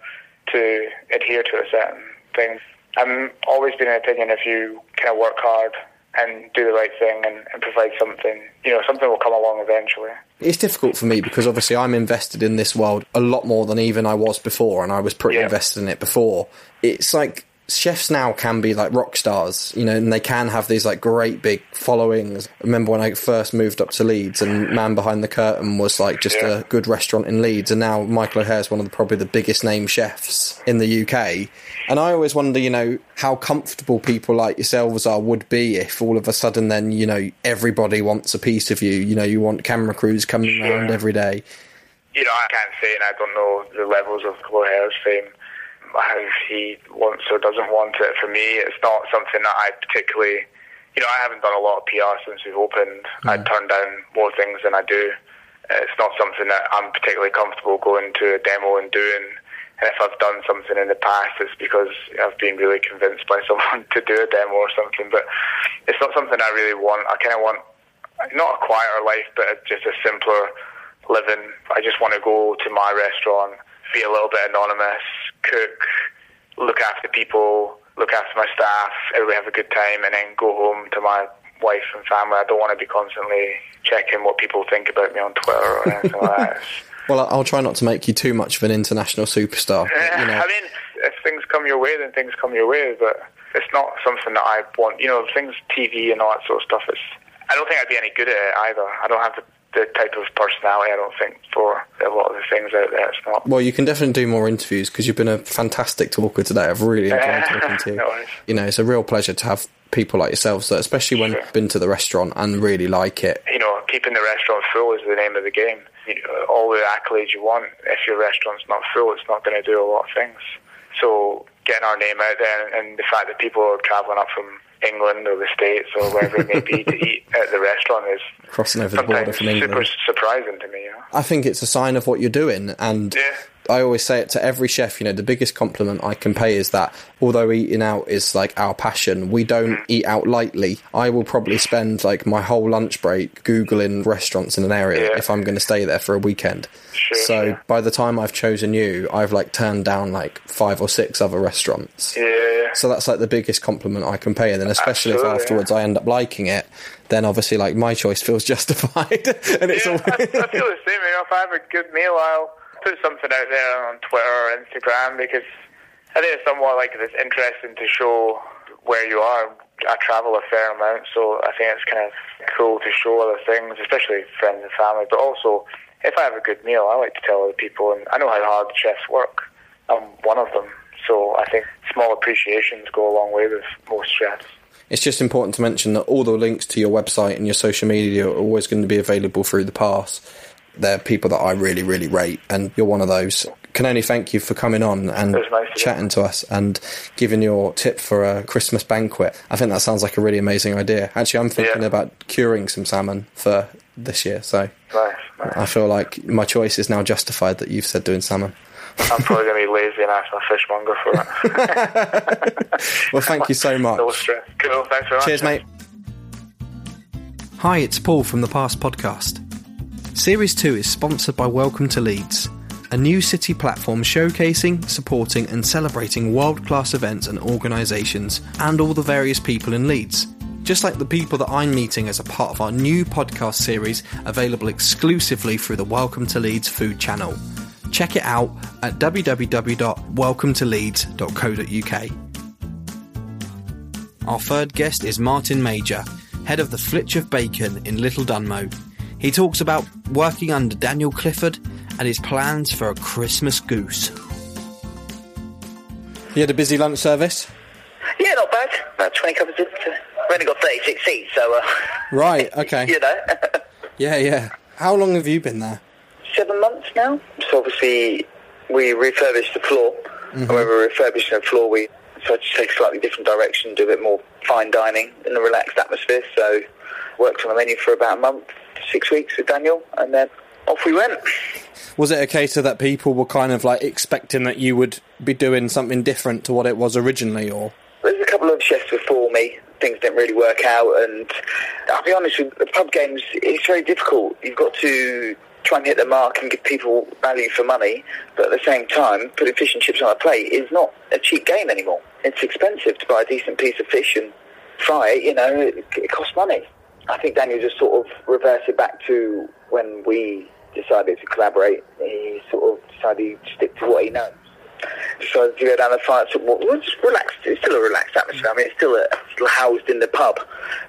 to adhere to a certain thing. I'm always been in opinion if you kind of work hard and do the right thing and, and provide something, you know, something will come along eventually. it's difficult for me because obviously I'm invested in this world a lot more than even I was before, and I was pretty Yeah. invested in it before. It's like chefs now can be like rock stars, you know, and they can have these like great big followings. I remember when I first moved up to Leeds, and Man Behind the Curtain was like just Yeah. a good restaurant in Leeds, and now Michael O'Hare is one of the, probably the biggest name chefs in the UK. And I always wonder, you know, how comfortable people like yourselves are would be if all of a sudden then, you know, everybody wants a piece of you. You know, you want camera crews coming around every day. you know, I can't say, and I don't know the levels of O'Hare's fame, how he wants or doesn't want it. For me, it's not something that I particularly, you know, I haven't done a lot of PR since we've opened. I turn down more things than I do. It's not something that I'm particularly comfortable going to a demo and doing. And if I've done something in the past, it's because I've been really convinced by someone to do a demo or something. But it's not something I really want. I kind of want not a quieter life, but just a simpler living. I just want to go to my restaurant, be a little bit anonymous, cook, look after people, look after my staff, everybody have a good time, and then go home to my wife and family. I don't want to be constantly checking what people think about me on Twitter or anything like that. Well, I- I'll try not to make you too much of an international superstar. You know, I mean, if things come your way, then things come your way. But it's not something that I want. You know, things TV and all that sort of stuff. It's. I don't think I'd be any good at it either. I don't have the, the type of personality. I don't think for a lot of the things out there. It's not. well, you can definitely do more interviews because you've been a fantastic talker today. I've really enjoyed talking to you. No. You know, it's a real pleasure to have people like yourselves, especially when Sure. you've been to the restaurant and really like it. You know, keeping the restaurant full is the name of the game. You know, all the accolades you want. If your restaurant's not full, it's not going to do a lot of things. So getting our name out there and the fact that people are travelling up from England or the States or wherever it may be to eat at the restaurant is Crossing over the border from England. super surprising to me. I think it's a sign of what you're doing, and Yeah. I always say it to every chef. You know, the biggest compliment I can pay is that although eating out is like our passion, we don't Mm. eat out lightly. I will probably spend like my whole lunch break googling restaurants in an area Yeah. if I'm going to stay there for a weekend. Sure, so yeah. by the time I've chosen you, I've like turned down like five or six other restaurants. Yeah. So that's like the biggest compliment I can pay, and then especially if Absolutely, afterwards I end up liking it, then obviously like my choice feels justified, and it's Yeah, all. I, I feel the same. You know, if I have a good meal, I'll put something out there on Twitter or Instagram because I think it's somewhat like it's interesting to show where you are. I travel a fair amount, so I think it's kind of cool to show other things, especially friends and family. But also, if I have a good meal, I like to tell other people, and I know how hard chefs work. I'm one of them, so I think small appreciations go a long way with most chefs. It's just important to mention that all the links to your website and your social media are always going to be available through the pass. They're people that I really, really rate, and you're one of those. Can only thank you for coming on and nice chatting to us and giving your tip for a Christmas banquet. I think that sounds like a really amazing idea. Actually, I'm thinking Yeah. about curing some salmon for this year, so Nice, nice. I feel like my choice is now justified that you've said doing salmon. I'm probably going to be lazy and ask my fishmonger for it. Well, thank you so much. no stress. Cool. Thanks very much. Cheers, mate. Hi, it's Paul from the Pass Podcast. Series 2 is sponsored by Welcome to Leeds, a new city platform showcasing, supporting, and celebrating world class events and organisations and all the various people in Leeds. just like the people that I'm meeting as a part of our new podcast series available exclusively through the Welcome to Leeds food channel. Check it out at www.welcometoleeds.co.uk. Our third guest is Martin Major, head of the Flitch of Bacon in Little Dunmow. He talks about working under Daniel Clifford and his plans for a Christmas goose. You had a busy lunch service? Yeah, not bad. About 20 cups of dinner. We've only got 36 seats, so... Uh, Right, okay. you know. Yeah, yeah. How long have you been there? Seven months now. So obviously we refurbished the floor. And when we're refurbishing the floor, we tried to take a slightly different direction, do a bit more fine dining in a relaxed atmosphere. So worked on the menu for about a month, six weeks with Daniel, and then off we went. Was it a case of that people were kind of like expecting that you would be doing something different to what it was originally, or? There's a couple of chefs before me. Things didn't really work out, and I'll be honest with the pub games. It's very difficult. You've got to try and hit the mark and give people value for money, but at the same time, putting fish and chips on a plate is not a cheap game anymore. It's expensive to buy a decent piece of fish and fry it. You know, it, it costs money. I think Daniel just sort of reverted back to when we decided to collaborate. He sort of decided to stick to what he knows decided to go down the fire. So, well, it's just relaxed. It's still a relaxed atmosphere. I mean, it's still, a, still housed in the pub,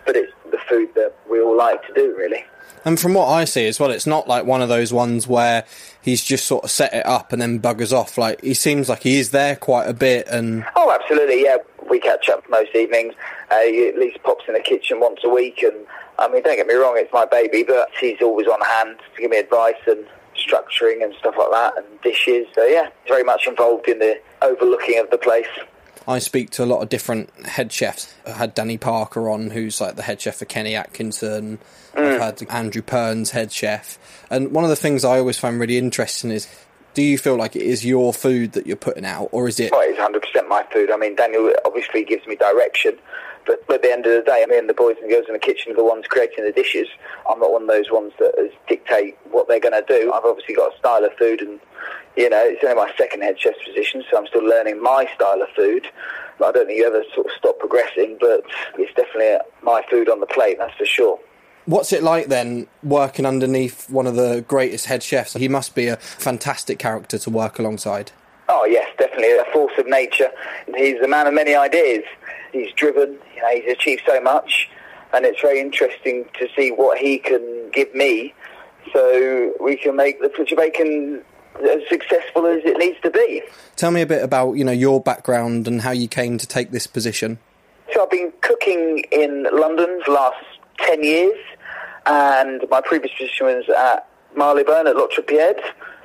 but it's the food that we all like to do, really. And from what I see as well, it's not like one of those ones where he's just sort of set it up and then buggers off. Like he seems like he is there quite a bit, and Oh, absolutely, yeah. We catch up most evenings. Uh, he at least pops in the kitchen once a week, and I mean, don't get me wrong, it's my baby, but she's always on hand to give me advice and structuring and stuff like that, and dishes. So yeah, very much involved in the overlooking of the place. I speak to a lot of different head chefs. I had Danny Parker on, who's like the head chef for Kenny Atkinson. I've mm. had Andrew Pern's, head chef. And one of the things I always find really interesting is do you feel like it is your food that you're putting out, or is it Well, it's 100% my food. I mean, Daniel obviously gives me direction, but at the end of the day, me and the boys and girls in the kitchen are the ones creating the dishes. I'm not one of those ones that is dictate what they're going to do. I've obviously got a style of food, and you know, it's only my second head chef's position, so I'm still learning my style of food. I don't think you ever sort of stop progressing, but it's definitely my food on the plate, that's for sure. What's it like then working underneath one of the greatest head chefs? He must be a fantastic character to work alongside. Oh yes, definitely a force of nature. He's a man of many ideas. He's driven. You know, he's achieved so much, and it's very interesting to see what he can give me, so we can make the Bacon as successful as it needs to be. Tell me a bit about you know your background and how you came to take this position. So I've been cooking in London for the last 10 years, and my previous position was at Marylebone at L'Autre Pied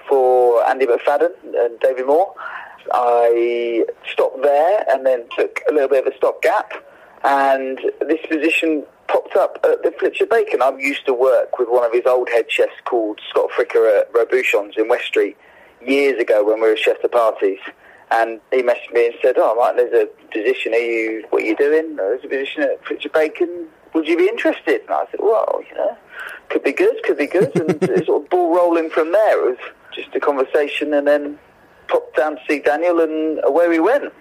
for Andy McFadden and David Moore. I stopped there and then took a little bit of a stopgap, and this position popped up at the Flitch of Bacon. I used to work with one of his old head chefs called Scott Fricker at Robuchon's in West Street years ago when we were chef de parties. And he messaged me and said, "Oh, right, there's a position. Are you? What are you doing? There's a position at Flitch of Bacon. Would you be interested?" And I said, "Well, you know, could be good, could be good." And it sort of ball rolling from there. It was just a conversation, and then popped down to see Daniel, and away we went.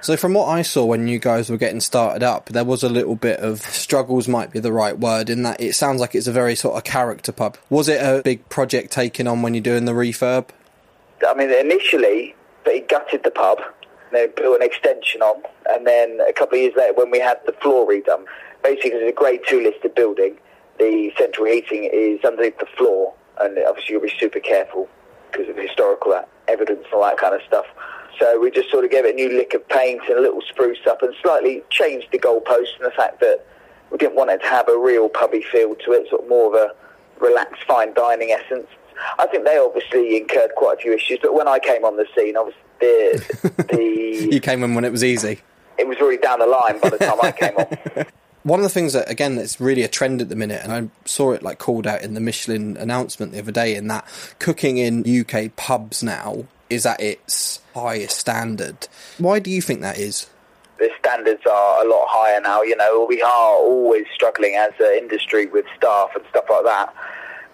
So, from what I saw when you guys were getting started up, there was a little bit of struggles, might be the right word, in that it sounds like it's a very sort of character pub. Was it a big project taken on when you're doing the refurb? I mean, initially they gutted the pub, they built an extension on, and then a couple of years later, when we had the floor redone, basically it's a Grade Two listed building. The central heating is underneath the floor, and obviously you'll be super careful because of the historical evidence and all that kind of stuff. So we just sort of gave it a new lick of paint and a little spruce up, and slightly changed the goalpost and the fact that we didn't want it to have a real pubby feel to it, sort of more of a relaxed fine dining essence. I think they obviously incurred quite a few issues, but when I came on the scene, obviously the, the You came in when it was easy. it was already down the line by the time I came on. One of the things that, again, that's really a trend at the minute, and I saw it like called out in the Michelin announcement the other day, in that cooking in UK pubs now is at its highest standard. Why do you think that is? the standards are a lot higher now. You know, we are always struggling as an industry with staff and stuff like that.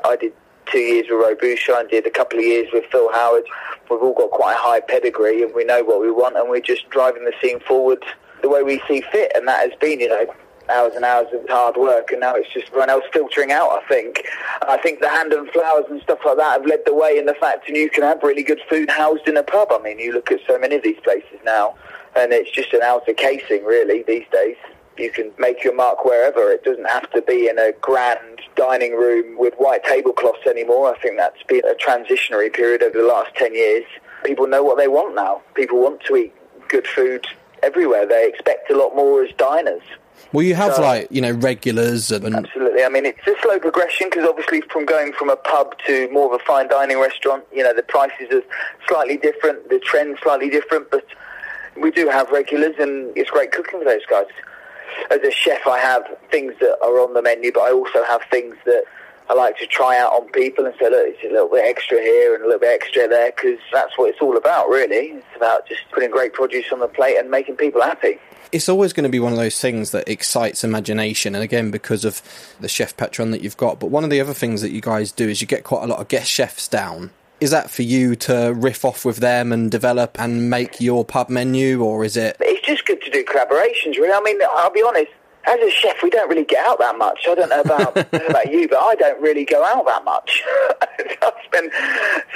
I did two years with Robuchon, I did a couple of years with Phil Howard. We've all got quite a high pedigree and we know what we want and we're just driving the scene forward the way we see fit. And that has been, you know, hours and hours of hard work, and now it's just everyone else filtering out. I think. I think the hand and flowers and stuff like that have led the way in the fact that you can have really good food housed in a pub. I mean, you look at so many of these places now, and it's just an outer casing really these days. You can make your mark wherever. It doesn't have to be in a grand dining room with white tablecloths anymore. I think that's been a transitionary period over the last 10 years. People know what they want now. People want to eat good food everywhere. They expect a lot more as diners. Well, you have So- like you know regulars and, Absolutely. I mean, it's a slow progression because obviously from going from a pub to more of a fine dining restaurant, you know, the prices are slightly different, the trend's slightly different, but we do have regulars and it's great cooking for those guys. As a chef, I have things that are on the menu, but I also have things that I like to try out on people and say, look, it's a little bit extra here and a little bit extra there because that's what it's all about, really. It's about just putting great produce on the plate and making people happy. It's always going to be one of those things that excites imagination and again because of the chef patron that you've got but one of the other things that you guys do is you get quite a lot of guest chefs down is that for you to riff off with them and develop and make your pub menu or is it it's just good to do collaborations, really. I mean, I'll be honest. As a chef, we don't really get out that much. I don't know about about you, but I don't really go out that much. I spend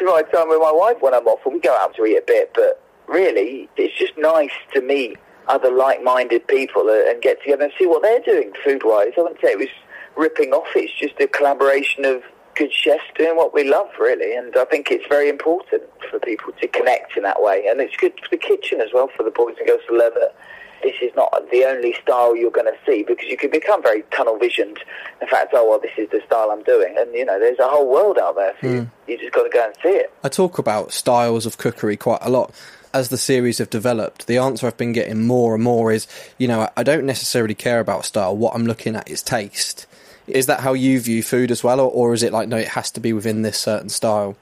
my time with my wife when I'm off, and we go out to eat a bit. But really, it's just nice to meet other like-minded people and get together and see what they're doing food-wise. I wouldn't say it was ripping off. It's just a collaboration of good chefs doing what we love, really. And I think it's very important for people to connect in that way. And it's good for the kitchen as well, for the boys and girls to learn that this is not the only style you're going to see because you can become very tunnel visioned. In fact, oh, well, this is the style I'm doing. And, you know, there's a whole world out there for you. Hmm. You just got to go and see it. I talk about styles of cookery quite a lot. As the series have developed, the answer I've been getting more and more is, you know, I- don't necessarily care about style. What I'm looking at is taste. Is that how you view food as well, or, or is it like no, it has to be within this certain style?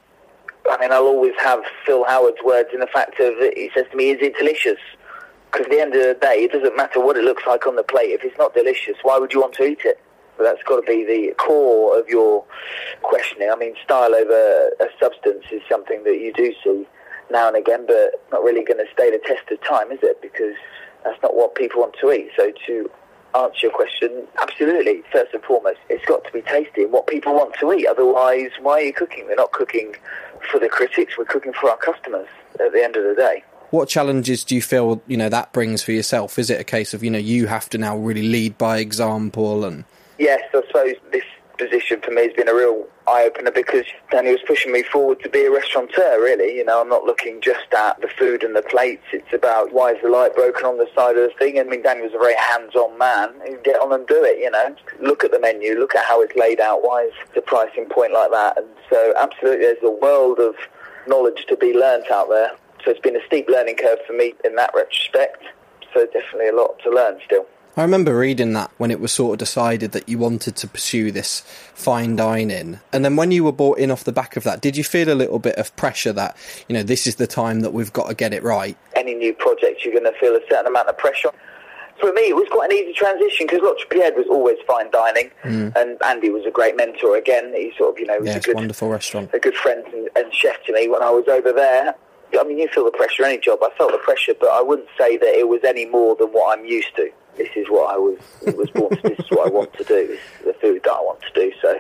I mean, I'll always have Phil Howard's words in the fact of he says to me, "Is it delicious?" Because at the end of the day, it doesn't matter what it looks like on the plate. If it's not delicious, why would you want to eat it? So that's got to be the core of your questioning. I mean, style over a substance is something that you do see now and again, but not really going to stay the test of time, is it? Because that's not what people want to eat. So to answer your question, absolutely. First and foremost, it's got to be tasty and what people want to eat. Otherwise, why are you cooking? We're not cooking for the critics. We're cooking for our customers at the end of the day. What challenges do you feel you know that brings for yourself? Is it a case of you know you have to now really lead by example and Yes, I suppose this position for me has been a real eye opener because Danny was pushing me forward to be a restaurateur. Really, you know, I'm not looking just at the food and the plates. It's about why is the light broken on the side of the thing. I mean, Danny was a very hands-on man. He'd get on and do it. You know, look at the menu, look at how it's laid out. Why is the pricing point like that? And so, absolutely, there's a world of knowledge to be learnt out there. So it's been a steep learning curve for me in that retrospect. So definitely a lot to learn still. I remember reading that when it was sort of decided that you wanted to pursue this fine dining. And then when you were brought in off the back of that, did you feel a little bit of pressure that, you know, this is the time that we've got to get it right? any new project, you're going to feel a certain amount of pressure. For me, it was quite an easy transition because L'Autre Pied was always fine dining, mm. and Andy was a great mentor. Again, he sort of, you know, was Yeah, a good, wonderful restaurant. a good friend and, and chef to me when I was over there. I mean, you feel the pressure any job. I felt the pressure, but I wouldn't say that it was any more than what I'm used to. This is what I was was born to. This is what I want to do. This is the food that I want to do. So,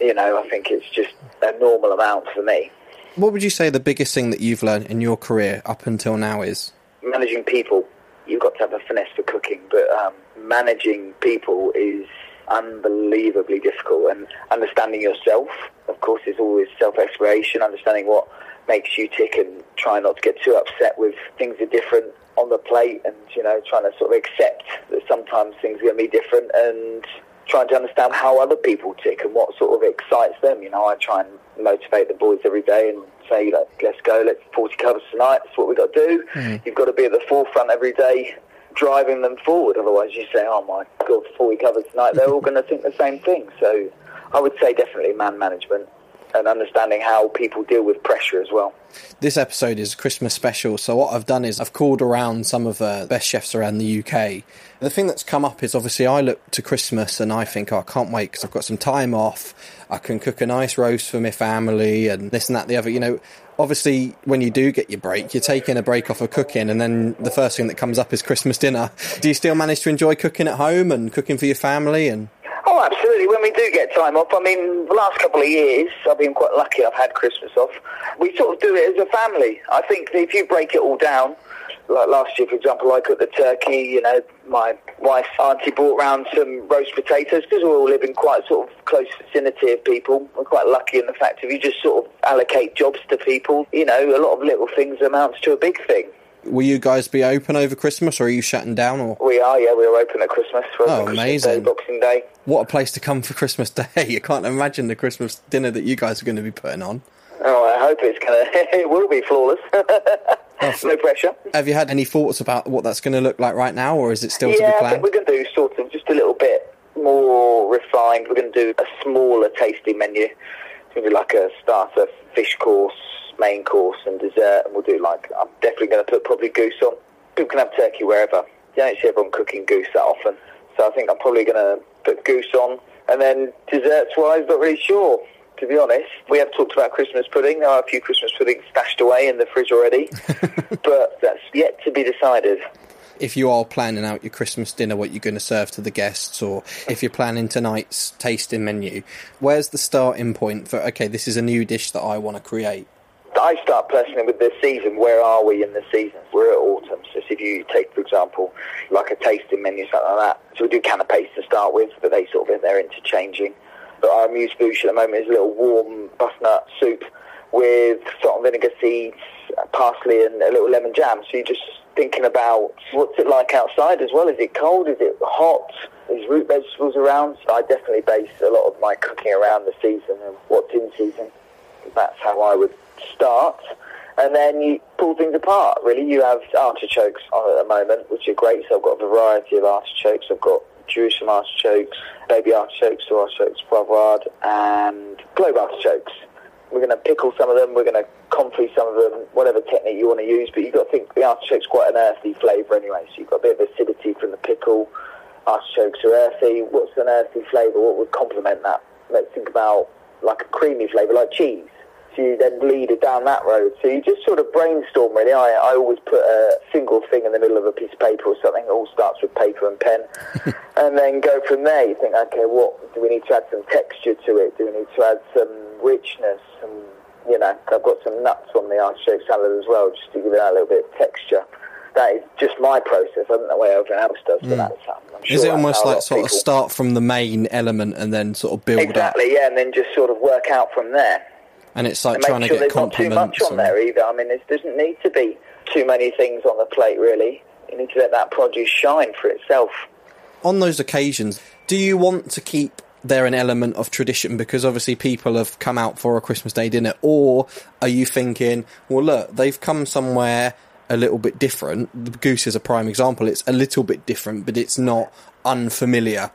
you know, I think it's just a normal amount for me. What would you say the biggest thing that you've learned in your career up until now is? managing people, you've got to have a finesse for cooking, but um, managing people is unbelievably difficult. And understanding yourself, of course, is always self-exploration, understanding what makes you tick and try not to get too upset with things are different on the plate and, you know, trying to sort of accept that sometimes things are going to be different and trying to understand how other people tick and what sort of excites them. You know, I try and motivate the boys every day and say, like, let's go, let's 40 covers tonight, that's what we've got to do. Mm. You've got to be at the forefront every day driving them forward. Otherwise you say, oh my God, 40 covers tonight, they're all going to think the same thing. So I would say definitely man management and understanding how people deal with pressure as well. This episode is a Christmas special, so what I've done is I've called around some of the best chefs around the UK. The thing that's come up is obviously I look to Christmas and I think, oh, I can't wait because I've got some time off. I can cook a nice roast for my family and this and that, the other. You know, obviously, when you do get your break, you're taking a break off of cooking, and then the first thing that comes up is Christmas dinner. Do you still manage to enjoy cooking at home and cooking for your family? And Oh, absolutely. When we do get time off, I mean, the last couple of years, I've been quite lucky. I've had Christmas off. We sort of do it as a family. I think if you break it all down, like last year, for example, I cooked the turkey. You know, my wife's auntie brought round some roast potatoes because we all live in quite sort of close vicinity of people. We're quite lucky in the fact if you just sort of allocate jobs to people, you know, a lot of little things amounts to a big thing. Will you guys be open over Christmas, or are you shutting down? Or We are, yeah, we are open at Christmas. We're Oh, Christmas amazing. Day, Boxing Day. what a place to come for Christmas Day! You can't imagine the Christmas dinner that you guys are going to be putting on. Oh, I hope it's gonna. it will be flawless. Oh, no pressure. Have you had any thoughts about what that's going to look like right now, or is it still to be yeah, planned? we're going to do sort of just a little bit more refined. We're going to do a smaller tasty menu. It's going to be like a starter, fish course, main course, and dessert. And we'll do like I'm definitely going to put probably goose on. People can have turkey wherever. You don't see everyone cooking goose that often, so I think I'm probably going to put goose on. And then desserts wise, not really sure. To be honest, we have talked about Christmas pudding. There are a few Christmas puddings stashed away in the fridge already, but that's yet to be decided. if you are planning out your Christmas dinner, what you're going to serve to the guests, or if you're planning tonight's tasting menu, where's the starting point for, okay, this is a new dish that I want to create? I start personally with the season. Where are we in the season? We're at autumn. So if you take, for example, like a tasting menu, something like that. So we do canapes to start with, but they sort of they're interchanging. But our amuse bouche at the moment is a little warm butternut soup with salt and vinegar seeds, parsley, and a little lemon jam. So you're just thinking about what's it like outside as well. Is it cold? Is it hot? Is root vegetables around? So I definitely base a lot of my cooking around the season and what's in season that's how I would start. And then you pull things apart, really. You have artichokes on at the moment, which are great. So I've got a variety of artichokes. I've got Jerusalem artichokes, baby artichokes, or artichokes poivrade, and globe artichokes. We're going to pickle some of them. We're going to confit some of them, whatever technique you want to use. But you've got to think the artichoke's quite an earthy flavour anyway. So you've got a bit of acidity from the pickle. Artichokes are earthy. What's an earthy flavour? What would complement that? Let's think about like a creamy flavour, like cheese. So you then lead it down that road. So you just sort of brainstorm, really. I, I always put a single thing in the middle of a piece of paper or something. It all starts with paper and pen. and then go from there. You think, okay, what do we need to add some texture to it? Do we need to add some richness? Some, you know, I've got some nuts on the artichoke salad as well, just to give it a little bit of texture. That is just my process. I don't know what everyone else does, but that's how I'm sure Is it almost how a lot like sort of people- start from the main element and then sort of build up? Exactly, yeah, and then just sort of work out from there. And it's like And trying make to sure get there's not too much on there either. I mean, there doesn't need to be too many things on the plate, really. You need to let that produce shine for itself. on those occasions, do you want to keep there an element of tradition because obviously people have come out for a Christmas Day dinner, or are you thinking, well, look, they've come somewhere a little bit different? The goose is a prime example. It's a little bit different, but it's not unfamiliar.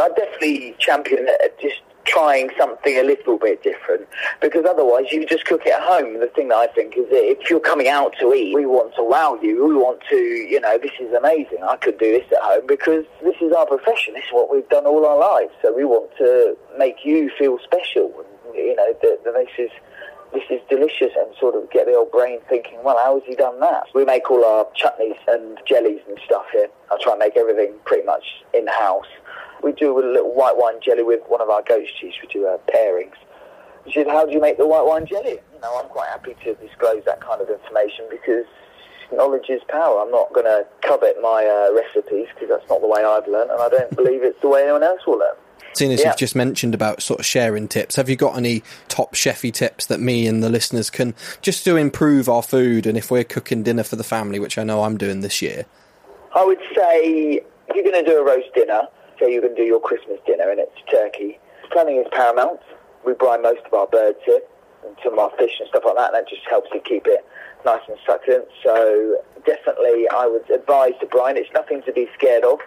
I definitely champion just trying something a little bit different because otherwise you just cook it at home. The thing that I think is if you're coming out to eat, we want to wow you. We want to, you know, this is amazing. I could do this at home because this is our profession. This is what we've done all our lives. So we want to make you feel special. You know, that that this is this is delicious and sort of get the old brain thinking, well, how has he done that? We make all our chutneys and jellies and stuff here. I try and make everything pretty much in-house. We do a little white wine jelly with one of our goat's cheese. We do uh, pairings. She said, how do you make the white wine jelly? You know, I'm quite happy to disclose that kind of information because knowledge is power. I'm not going to covet my uh, recipes because that's not the way I've learned and I don't believe it's the way anyone else will learn. Seeing as Yeah. you've just mentioned about sort of sharing tips, have you got any top chefy tips that me and the listeners can just to improve our food and if we're cooking dinner for the family, which I know I'm doing this year? I would say if you're going to do a roast dinner, say you're going to do your Christmas dinner and it's turkey, planning is paramount. We brine most of our birds here and some of our fish and stuff like that, and that just helps you keep it nice and succulent. So definitely I would advise to brine. It's nothing to be scared of.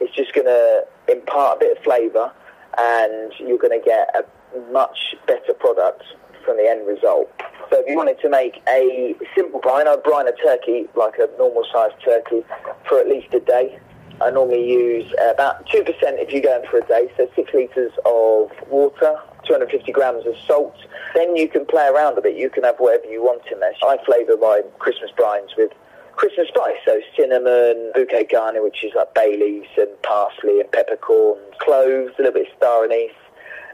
It's just going to impart a bit of flavour and you're going to get a much better product from the end result. So if you wanted to make a simple brine, I'd brine a turkey, like a normal sized turkey, for at least a day. I normally use about 2% if you're going for a day, so 6 litres of water. 250 grams of salt. Then you can play around a bit. You can have whatever you want in there. I flavour my Christmas brines with Christmas spice, so cinnamon, bouquet garni, which is like bay leaves and parsley and peppercorns, cloves, a little bit of star anise,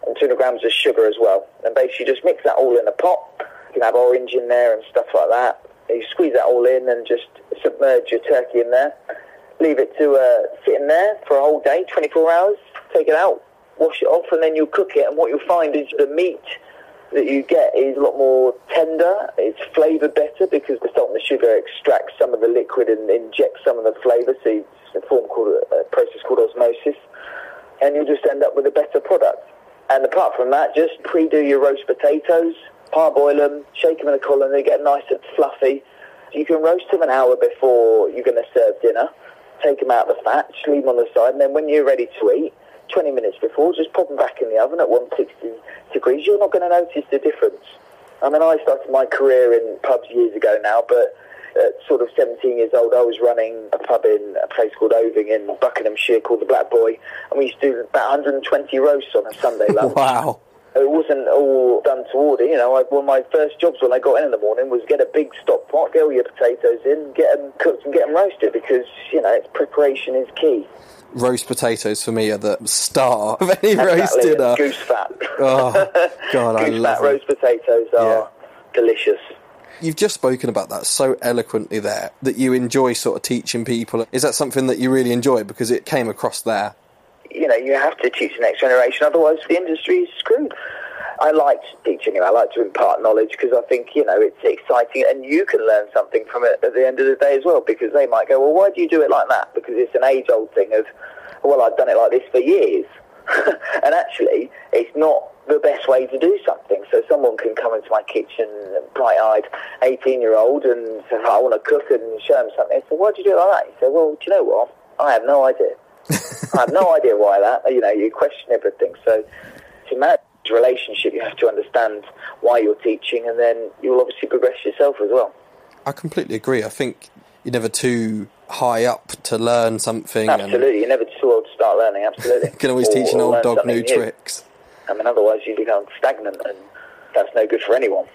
and 200 grams of sugar as well. And basically just mix that all in a pot. You can have orange in there and stuff like that. You squeeze that all in and just submerge your turkey in there. Leave it to uh, sit in there for a whole day, 24 hours. Take it out, wash it off, and then you'll cook it. And what you'll find is the meat that you get is a lot more tender. It's flavoured better because the salt and the sugar extracts some of the liquid and injects some of the flavour. So it's a form called a process called osmosis, and you'll just end up with a better product. And apart from that, just pre-do your roast potatoes, parboil them, shake them in a colander, they get nice and fluffy. You can roast them an hour before you're going to serve dinner. Take them out of the fat, just leave them on the side, and then when you're ready to eat, 20 minutes before, just pop them back in the oven at 160 degrees. You're not going to notice the difference. I mean, I started my career in pubs years ago now, but at sort of 17 years old, I was running a pub in a place called Oving in Buckinghamshire called the Black Boy, and we used to do about 120 roasts on a Sunday lunch. wow. It wasn't all done to order, you know. I, one of my first jobs when I got in in the morning was get a big stock pot, get all your potatoes in, get them cooked and get them roasted because, you know, preparation is key roast potatoes for me are the star of any exactly. roast dinner. Goose fat. Oh God, I love fat it. roast potatoes are delicious. You've just spoken about that so eloquently there that you enjoy sort of teaching people. Is that something that you really enjoy because it came across there? You know, you have to teach the next generation, otherwise the industry is screwed. I like teaching and I like to impart knowledge because I think, you know, it's exciting and you can learn something from it at the end of the day as well because they might go, well, why do you do it like that? Because it's an age-old thing of, well, I've done it like this for years. and actually, it's not the best way to do something. So someone can come into my kitchen, bright-eyed 18-year-old, and say, I want to cook and show them something. Say, why do you do it like that? He said, well, do you know what? I have no idea. I have no idea why that. You know, you question everything. So to manage relationship, you have to understand why you're teaching, and then you'll obviously progress yourself as well. I completely agree. I think you're never too high up to learn something. Absolutely, you're never too old to start learning. Absolutely, and can always Or- teach an old dog something new tricks. I mean, otherwise you become stagnant, and that's no good for anyone.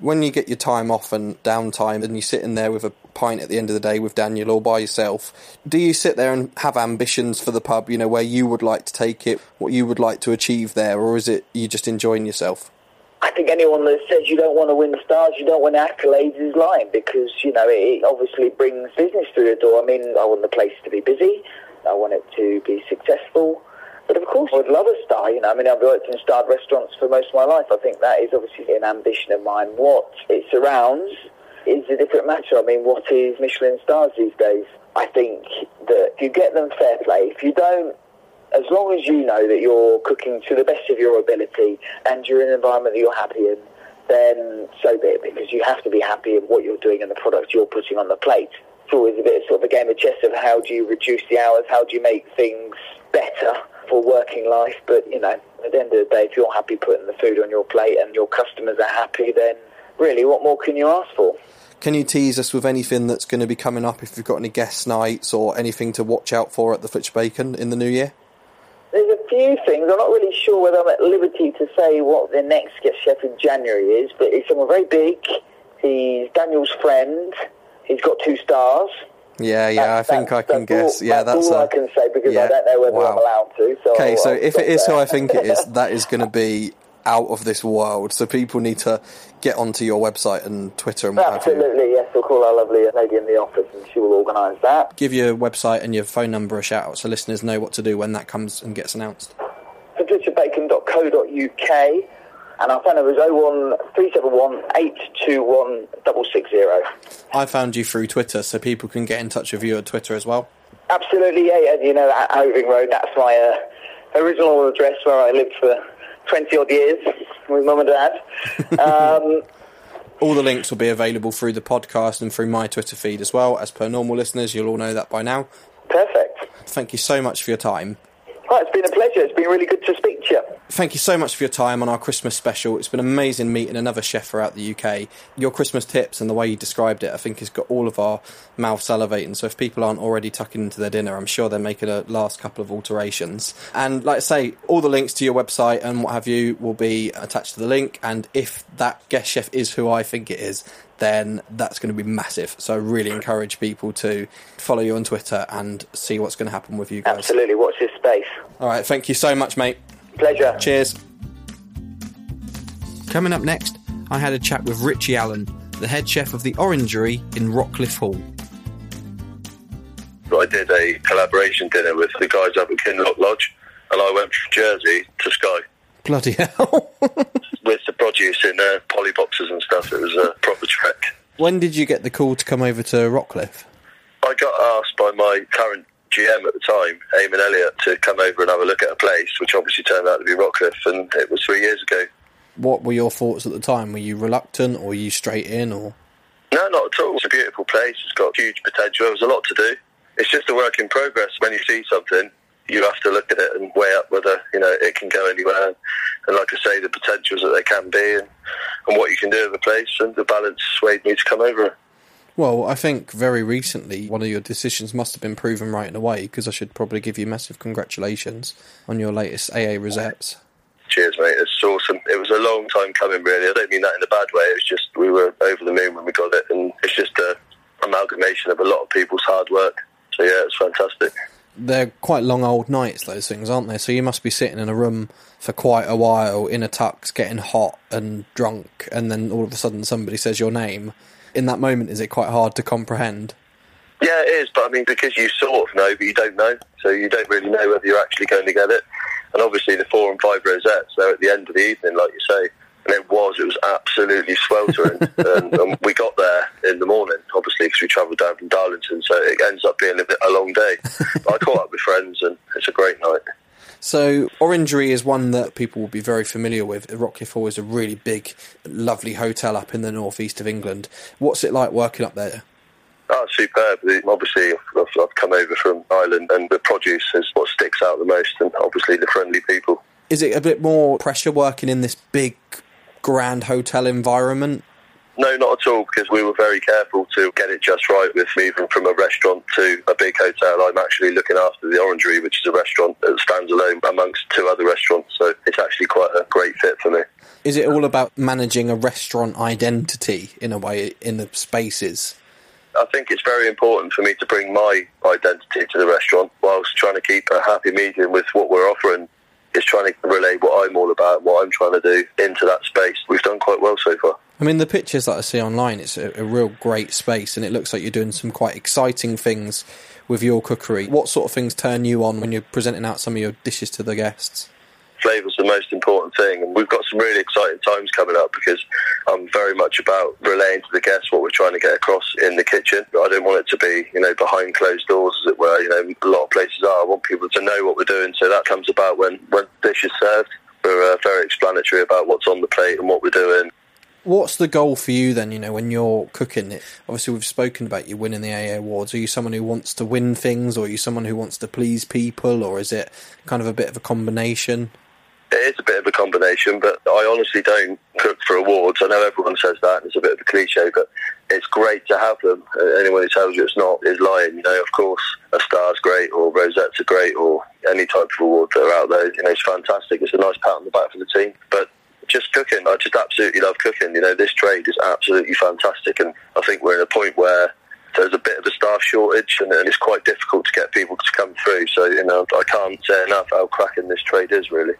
When you get your time off and downtime, and you're sitting there with a pint at the end of the day with Daniel or by yourself, do you sit there and have ambitions for the pub? You know where you would like to take it, what you would like to achieve there, or is it you just enjoying yourself? I think anyone that says you don't want to win the stars, you don't win accolades is lying because, you know, it obviously brings business through the door. I mean, I want the place to be busy. I want it to be successful. But of course, I would love a star. You know, I mean, I've worked in starred restaurants for most of my life. I think that is obviously an ambition of mine. What it surrounds is a different matter. I mean, what is Michelin stars these days? I think that if you get them fair play, if you don't as long as you know that you're cooking to the best of your ability and you're in an environment that you're happy in, then so be it, because you have to be happy in what you're doing and the product you're putting on the plate. It's always a bit of sort of a game of chess of how do you reduce the hours, how do you make things better for working life. But, you know, at the end of the day, if you're happy putting the food on your plate and your customers are happy, then really, what more can you ask for? Can you tease us with anything that's going to be coming up? If you've got any guest nights or anything to watch out for at the Flitch Bacon in the new year? There's a few things. I'm not really sure whether I'm at liberty to say what the next guest chef in January is, but he's someone very big. He's Daniel's friend. He's got two stars. Yeah, yeah, That's- I think I can guess. all- yeah, that's, all a, I can say because yeah, I don't know whether wow. I'm allowed to. So Okay, I'll- so I'll if it is who. I think it is, that is going to be out of this world. So people need to get onto your website and Twitter and what have you. Absolutely, yes. We'll call our lovely lady in the office and she will organise that. Give your website and your phone number a shout out so listeners know what to do when that comes and gets announced. patriciabacon.co.uk and our phone number is 01371 821 660. I found you through Twitter, so people can get in touch with you at Twitter as well. Absolutely, yeah, yeah. You know, at Oving Road, that's my uh, original address where I lived for 20 odd years with mum and dad. Um, All the links will be available through the podcast and through my Twitter feed as well. As per normal listeners, you'll all know that by now. perfect. Thank you so much for your time. Right, it's been a pleasure. It's been really good to speak to you. Thank you so much for your time on our Christmas special. It's been amazing meeting another chef throughout the UK. Your Christmas tips and the way you described it, I think, has got all of our mouth salivating. So if people aren't already tucking into their dinner, I'm sure they're making a last couple of alterations. And like I say, all the links to your website and what have you will be attached to the link. And if that guest chef is who I think it is, then that's going to be massive. So I really encourage people to follow you on Twitter and see what's going to happen with you guys. Absolutely. Watch this space. All right, thank you so much, mate. Pleasure. Cheers. Coming up next, I had a chat with Richie Allen, the head chef of the Orangery in Rockliffe Hall. I did a collaboration dinner with the guys up at Kinloch Lodge, and I went from Jersey to Skye Bloody hell. with the produce in uh, poly boxes and stuff. It was a proper trek. when did you get the call to come over to Rockliffe? I got asked by my current GM at the time, Eamon Elliott, to come over and have a look at a place, which obviously turned out to be Rockliffe, and it was three years ago. What were your thoughts at the time? Were you reluctant or were you straight in or No, not at all. It's a beautiful place. It's got huge potential. There's a lot to do. It's just a work in progress. When you see something, you have to look at it and weigh up whether you know it can go anywhere. And like I say, the potentials that they can be, and, and what you can do with the place, and the balance swayed me to come over. Well, I think very recently one of your decisions must have been proven right in a way because I should probably give you massive congratulations on your latest AA Rosettes. Cheers, mate. It's awesome. It was a long time coming, really. I don't mean that in a bad way. It's just we were over the moon when we got it, and it's just a amalgamation of a lot of people's hard work. So yeah, it's fantastic. They're quite long old nights, those things, aren't they? So you must be sitting in a room for quite a while in a tux, getting hot and drunk, and then all of a sudden somebody says your name. In that moment, is it quite hard to comprehend? Yeah, it is, but I mean, because you sort of know, but you don't know, so you don't really know whether you're actually going to get it. And obviously, the four and five rosettes, they're at the end of the evening, like you say. And it was, it was absolutely sweltering. and, and we got there in the morning, obviously, because we travelled down from Darlington, so it ends up being a, bit, a long day. But I caught up with friends, and it's a great night. So, Orangery is one that people will be very familiar with. Rockliffe Hall is a really big, lovely hotel up in the northeast of England. What's it like working up there? Oh, superb. Obviously, I've, I've come over from Ireland, and the produce is what sticks out the most, and obviously the friendly people. Is it a bit more pressure working in this big, grand hotel environment? No, not at all, because we were very careful to get it just right with moving from a restaurant to a big hotel. I'm actually looking after the Orangery, which is a restaurant that stands alone amongst two other restaurants, so it's actually quite a great fit for me. Is it all about managing a restaurant identity in a way in the spaces? I think it's very important for me to bring my identity to the restaurant whilst trying to keep a happy medium with what we're offering. Is trying to relay what I'm all about, what I'm trying to do into that space. We've done quite well so far. I mean, the pictures that I see online, it's a, a real great space, and it looks like you're doing some quite exciting things with your cookery. What sort of things turn you on when you're presenting out some of your dishes to the guests? Flavour's the most important thing, and we've got some really exciting times coming up because I'm very much about relaying to the guests what we're trying to get across in the kitchen. I don't want it to be, you know, behind closed doors, as it were. You know, a lot of places are. I want people to know what we're doing, so that comes about when when dish is served. We're uh, very explanatory about what's on the plate and what we're doing. What's the goal for you then, you know, when you're cooking it? Obviously, we've spoken about you winning the AA awards. Are you someone who wants to win things, or are you someone who wants to please people, or is it kind of a bit of a combination? It is a bit of a combination, but I honestly don't cook for awards. I know everyone says that, and it's a bit of a cliche, but it's great to have them. Uh, Anyone who tells you it's not is lying. You know, of course, a star's great, or rosettes are great, or any type of award that are out there. You know, it's fantastic. It's a nice pat on the back for the team, but just cooking, I just absolutely love cooking. You know, this trade is absolutely fantastic, and I think we're at a point where there's a bit of a staff shortage, and it's quite difficult to get people to come through. So, you know, I can't say enough how cracking this trade is, really.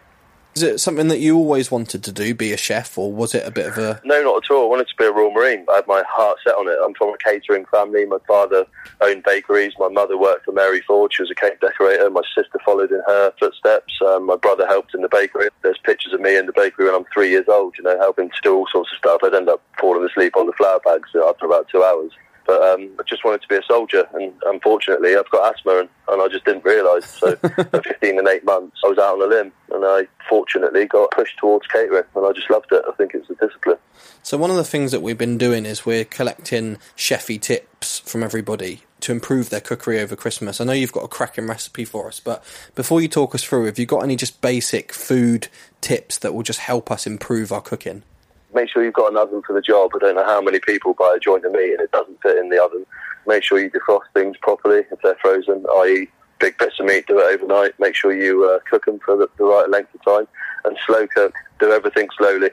Is it something that you always wanted to do, be a chef, or was it a bit of a. No, not at all. I wanted to be a Royal Marine. I had my heart set on it. I'm from a catering family. My father owned bakeries. My mother worked for Mary Ford. She was a cake decorator. My sister followed in her footsteps. Um, my brother helped in the bakery. There's pictures of me in the bakery when I'm three years old, you know, helping to do all sorts of stuff. I'd end up falling asleep on the flour bags after about two hours. But um, I just wanted to be a soldier, and unfortunately, I've got asthma, and, and I just didn't realise. So, at 15 and 8 months, I was out on a limb, and I fortunately got pushed towards catering, and I just loved it. I think it's a discipline. So one of the things that we've been doing is we're collecting chefy tips from everybody to improve their cookery over Christmas. I know you've got a cracking recipe for us, but before you talk us through, have you got any just basic food tips that will just help us improve our cooking? Make sure you've got an oven for the job. I don't know how many people buy a joint of meat and it doesn't fit in the oven. Make sure you defrost things properly if they're frozen, i.e., big bits of meat, do it overnight. Make sure you uh, cook them for the, the right length of time and slow cook. Do everything slowly.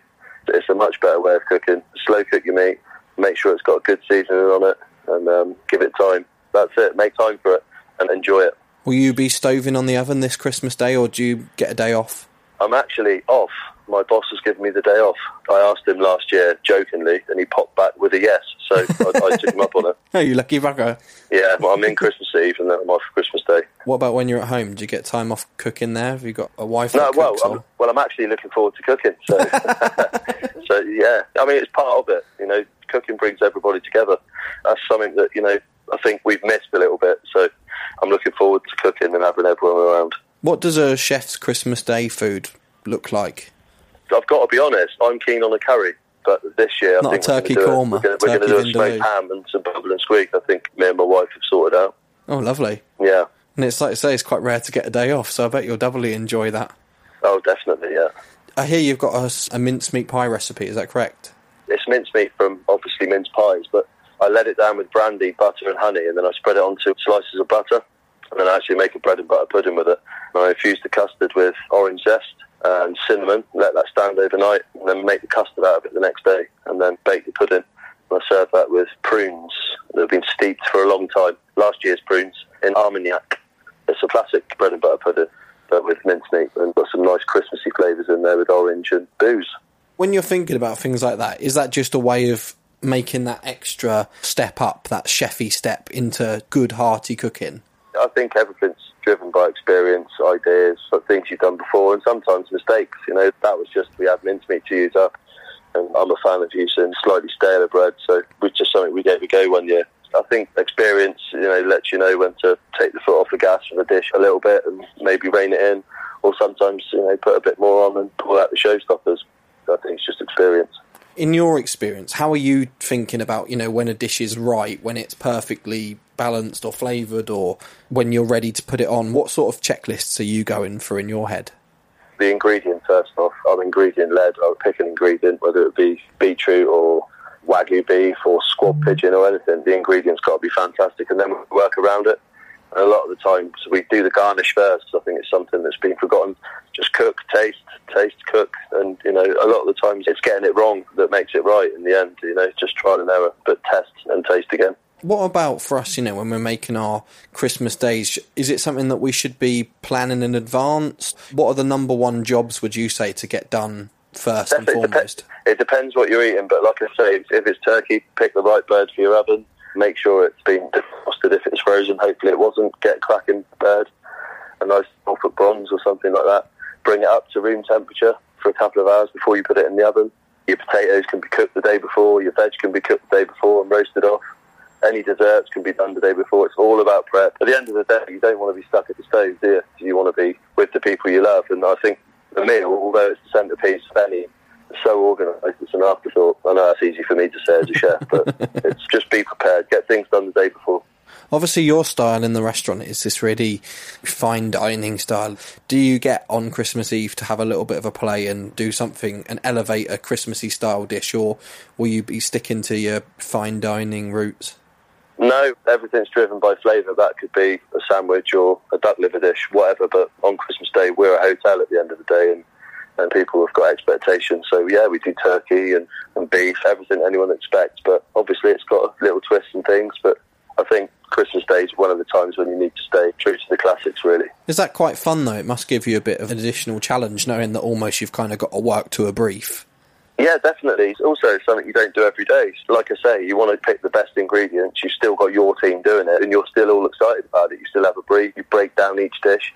It's a much better way of cooking. Slow cook your meat. Make sure it's got a good seasoning on it and um, give it time. That's it. Make time for it and enjoy it. Will you be stoving on the oven this Christmas day, or do you get a day off? I'm actually off. My boss has given me the day off. I asked him last year jokingly, and he popped back with a yes. So I, I took him up on it. Oh, you lucky bugger. Yeah, well, I'm in Christmas Eve, and then I'm off for Christmas Day. What about when you're at home? Do you get time off cooking there? Have you got a wife? No, well, cooks, I'm, or- well, I'm actually looking forward to cooking. So, so yeah, I mean, it's part of it. You know, cooking brings everybody together. That's something that you know I think we've missed a little bit. So, I'm looking forward to cooking and having everyone around. What does a chef's Christmas Day food look like? I've got to be honest. I'm keen on a curry, but this year I Not a think we're turkey gonna korma, We're going to do a smoked ham and some bubble and squeak. I think me and my wife have sorted out. Oh, lovely. Yeah. And it's like I say, it's quite rare to get a day off, so I bet you'll doubly enjoy that. Oh, definitely. Yeah. I hear you've got a, a mincemeat pie recipe. Is that correct? It's mincemeat from obviously mince pies, but I let it down with brandy, butter, and honey, and then I spread it onto slices of butter, and then I actually make a bread and butter pudding with it. And I infuse the custard with orange zest and cinnamon, let that stand overnight, and then make the custard out of it the next day, and then bake the pudding. And I serve that with prunes that have been steeped for a long time. Last year's prunes in Armagnac. It's a classic bread and butter pudding, but with mincemeat, and got some nice Christmassy flavours in there with orange and booze. When you're thinking about things like that, is that just a way of making that extra step up, that chefy step into good, hearty cooking? I think everything's driven by experience, ideas, things you've done before, and sometimes mistakes. You know, that was just we had mincemeat to use up, and I'm a fan of using slightly staler bread, so it was just something we gave a go one year. I think experience, you know, lets you know when to take the foot off the gas of a dish a little bit and maybe rein it in, or sometimes you know put a bit more on and pull out the showstoppers. I think it's just experience. In your experience, how are you thinking about, you know, when a dish is right, when it's perfectly balanced or flavoured, or when you're ready to put it on? What sort of checklists are you going for in your head? the ingredient first off. I'm ingredient led. I'll pick an ingredient, whether it be beetroot or wagyu beef or squab mm. pigeon or anything. The ingredient's got to be fantastic, and then we work around it. And a lot of the times we do the garnish first. I think it's something that's been forgotten. Just cook, taste, taste, cook, and you know a lot of the times it's getting it wrong that makes it right in the end. You know, just trial and error, but test and taste again. What about for us, you know, when we're making our Christmas days? Is it something that we should be planning in advance? What are the number one jobs, would you say, to get done first and Definitely, it, foremost? depends, it depends what you're eating, but like I say, if- if it's turkey, pick the right bird for your oven. Make sure it's been defrosted. If it's frozen, hopefully it wasn't. Get cracking bird, a nice Norfolk bronze or something like that. Bring it up to room temperature for a couple of hours before you put it in the oven. Your potatoes can be cooked the day before. Your veg can be cooked the day before and roasted off. Any desserts can be done the day before. It's all about prep. At the end of the day, you don't want to be stuck at the stove, do you? You want to be with the people you love. And I think the meal, although it's the centrepiece of any, so organised, it's an afterthought. I know that's easy for me to say as a chef, but it's just be prepared. Get things done the day before. Obviously, your style in the restaurant is this really fine dining style. Do you get on Christmas Eve to have a little bit of a play and do something and elevate a Christmassy style dish, or will you be sticking to your fine dining roots? No, everything's driven by flavour. That could be a sandwich or a duck liver dish, whatever. But on Christmas Day, we're a hotel at the end of the day, and, and people have got expectations. So yeah, we do turkey and, and beef, everything anyone expects. But obviously, it's got a little twists and things. But I think Christmas Day is one of the times when you need to stay true to the classics, really. Is that quite fun though? It must give you a bit of an additional challenge, knowing that almost you've kind of got to work to a brief. Yeah, definitely. It's also something you don't do every day. Like I say, you want to pick the best ingredients. You've still got your team doing it, and you're still all excited about it. You still have a brief. You break down each dish,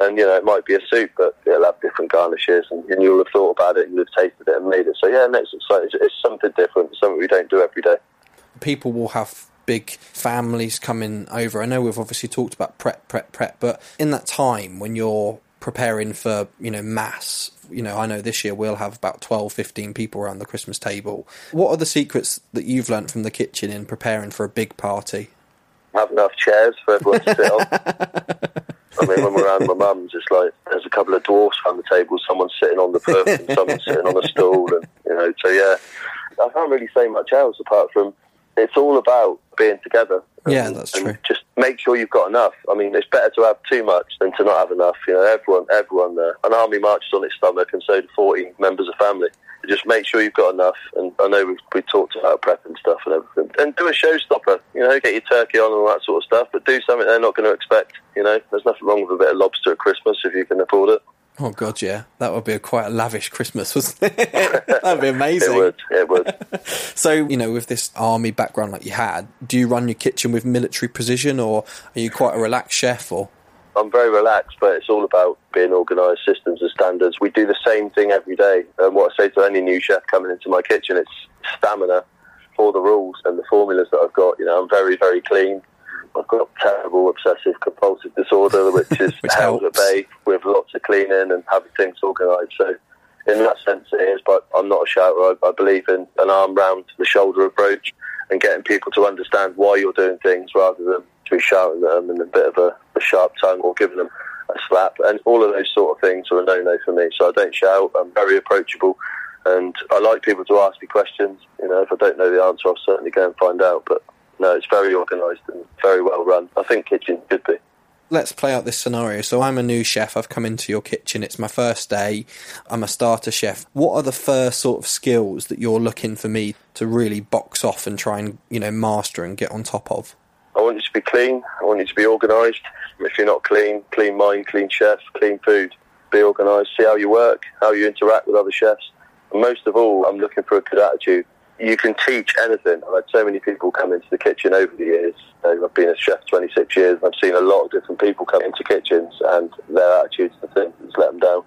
and you know it might be a soup, but it'll have different garnishes, and, and you'll have thought about it, and you'll have tasted it and made it. So yeah, no, it's. It's, it's something different. Something we don't do every day. People will have big families coming over. I know we've obviously talked about prep, prep, prep, but in that time when you're preparing for, you know, mass, you know, I know this year we'll have about 12, 15 people around the Christmas table. What are the secrets that you've learnt from the kitchen in preparing for a big party? Have enough chairs for everyone to sit on. I mean, when we're around my mum's, it's like there's a couple of dwarfs around the table. Someone's sitting on the poof and someone's sitting on a stool, and you know. So yeah, I can't really say much else apart from it's all about being together. Yeah, that's and true. Just make sure you've got enough. I mean, it's better to have too much than to not have enough. You know, everyone, everyone there. An army marches on its stomach, and so do 40 members of family. Just make sure you've got enough. And I know we've, we talked about prep and stuff and everything. And do a showstopper. You know, get your turkey on and all that sort of stuff. But do something they're not going to expect. You know, there's nothing wrong with a bit of lobster at Christmas if you can afford it. Oh god, yeah, that would be a quite a lavish Christmas, wasn't it? That'd be amazing. It would. It would. So, you know, with this army background like you had, do you run your kitchen with military precision, or are you quite a relaxed chef? Or I'm very relaxed, but it's all about being organised, systems and standards. We do the same thing every day. And what I say to any new chef coming into my kitchen, it's stamina for the rules and the formulas that I've got. You know, I'm very, very clean. I've got terrible obsessive compulsive disorder, which is Which held at bay with lots of cleaning and having things organised. So, in that sense, it is. But I'm not a shouter. I, I believe in an arm round the shoulder approach and getting people to understand why you're doing things rather than to be shouting at them in a bit of a, a sharp tongue or giving them a slap. And all of those sort of things are a no-no for me. So I don't shout. I'm very approachable. And I like people to ask me questions. You know, if I don't know the answer, I'll certainly go and find out. But no, it's very organised and very well run. I think kitchen should be. let's play out this scenario. So, I'm a new chef. I've come into your kitchen. It's my first day. I'm a starter chef. What are the first sort of skills that you're looking for me to really box off and try and you know master and get on top of? I want you to be clean. I want you to be organised. If you're not clean, clean mind, clean chef, clean food. Be organised. See how you work, how you interact with other chefs. And most of all, I'm looking for a good attitude. You can teach anything. I've had so many people come into the kitchen over the years. I've been a chef 26 years. I've seen a lot of different people come into kitchens, and their attitude's the thing that's let them down.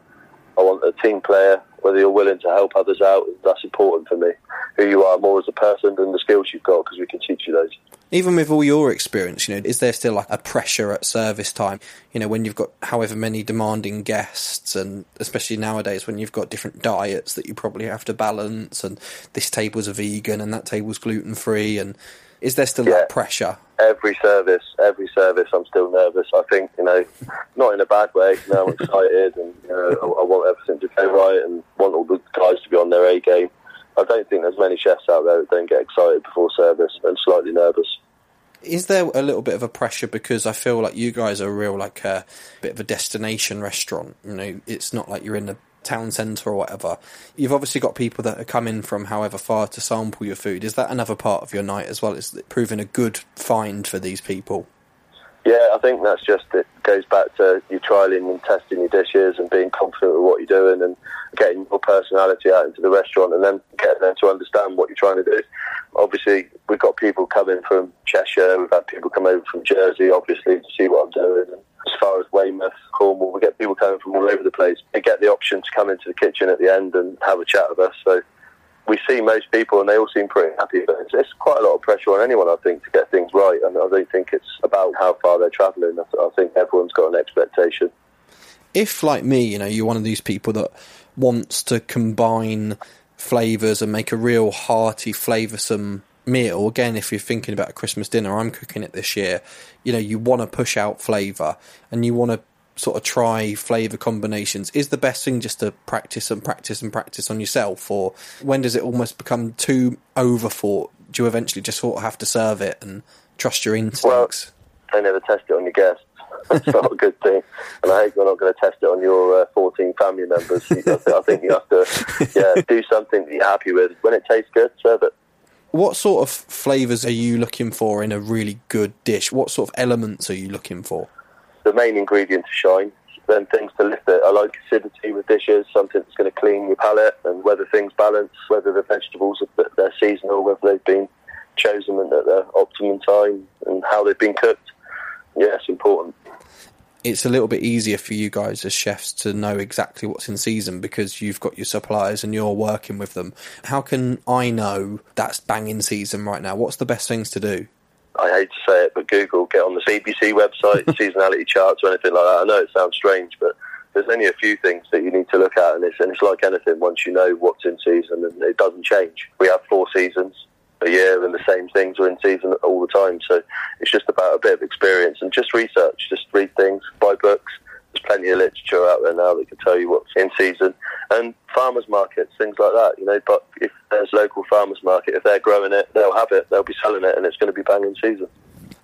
I want a team player, whether you're willing to help others out, that's important for me. Who you are more as a person than the skills you've got, because we can teach you those. Even with all your experience, you know, is there still like a pressure at service time? You know, when you've got however many demanding guests, and especially nowadays when you've got different diets that you probably have to balance, and this table's a vegan and that table's gluten free, and is there still Yeah. that pressure? every service, every service, I'm still nervous. I think, you know, not in a bad way. You know, I'm excited and you know, I, I want everything to go right and want all the guys to be on their A game. I don't think there's many chefs out there that don't get excited before service and slightly nervous. Is there a little bit of a pressure because I feel like you guys are real like a bit of a destination restaurant. You know, it's not like you're in a town centre or whatever. You've obviously got people that are coming from however far to sample your food. Is that another part of your night as well? Is it proving a good find for these people? Yeah, I think that's just it goes back to you trialing and testing your dishes and being confident with what you're doing and getting your personality out into the restaurant and then getting them to understand what you're trying to do. Obviously, we've got people coming from Cheshire, we've had people come over from Jersey, obviously, to see what I'm doing. And as far as Weymouth, Cornwall, we get people coming from all over the place. They get the option to come into the kitchen at the end and have a chat with us. So we see most people and they all seem pretty happy, but it's, it's quite a lot of pressure on anyone, I think, to get things right. And I don't think it's about how far they're travelling. I, I think everyone's got an expectation. If, like me, you know, you're one of these people that wants to combine flavours and make a real hearty, flavoursome meal, again, if you're thinking about a Christmas dinner, I'm cooking it this year, you know, you want to push out flavour and you want to sort of try flavour combinations. Is the best thing just to practice and practice and practice on yourself? Or when does it almost become too overthought? Do you eventually just sort of have to serve it and trust your instincts? Well, They never test it on your guests. That's not a good thing. And I hope you're not going to test it on your uh, 14 family members. I, think you have to yeah, do something that you're happy with. When it tastes good, serve it. What sort of flavours are you looking for in a really good dish? What sort of elements are you looking for? the main ingredient to shine. Then things to lift it. I like acidity with dishes, something that's going to clean your palate, and whether things balance, whether the vegetables are they're seasonal, whether they've been chosen at their optimum time, and how they've been cooked. Yeah, it's important. It's a little bit easier for you guys as chefs to know exactly what's in season because you've got your suppliers and you're working with them. How can I know that's banging season right now? What's the best things to do? I hate to say it, but Google, get on the BBC website, seasonality charts or anything like that. I know it sounds strange, but there's only a few things that you need to look at, and it's, and it's like anything. Once you know what's in season, and it doesn't change. We have four seasons a year, and the same things are in season all the time. So it's just about a bit of experience and just research. Just read things, buy books. There's plenty of literature out there now that can tell you what's in season, and farmers markets, things like that. You know, but if there's local farmers market, if they're growing it, they'll have it. They'll be selling it, and it's going to be banging season.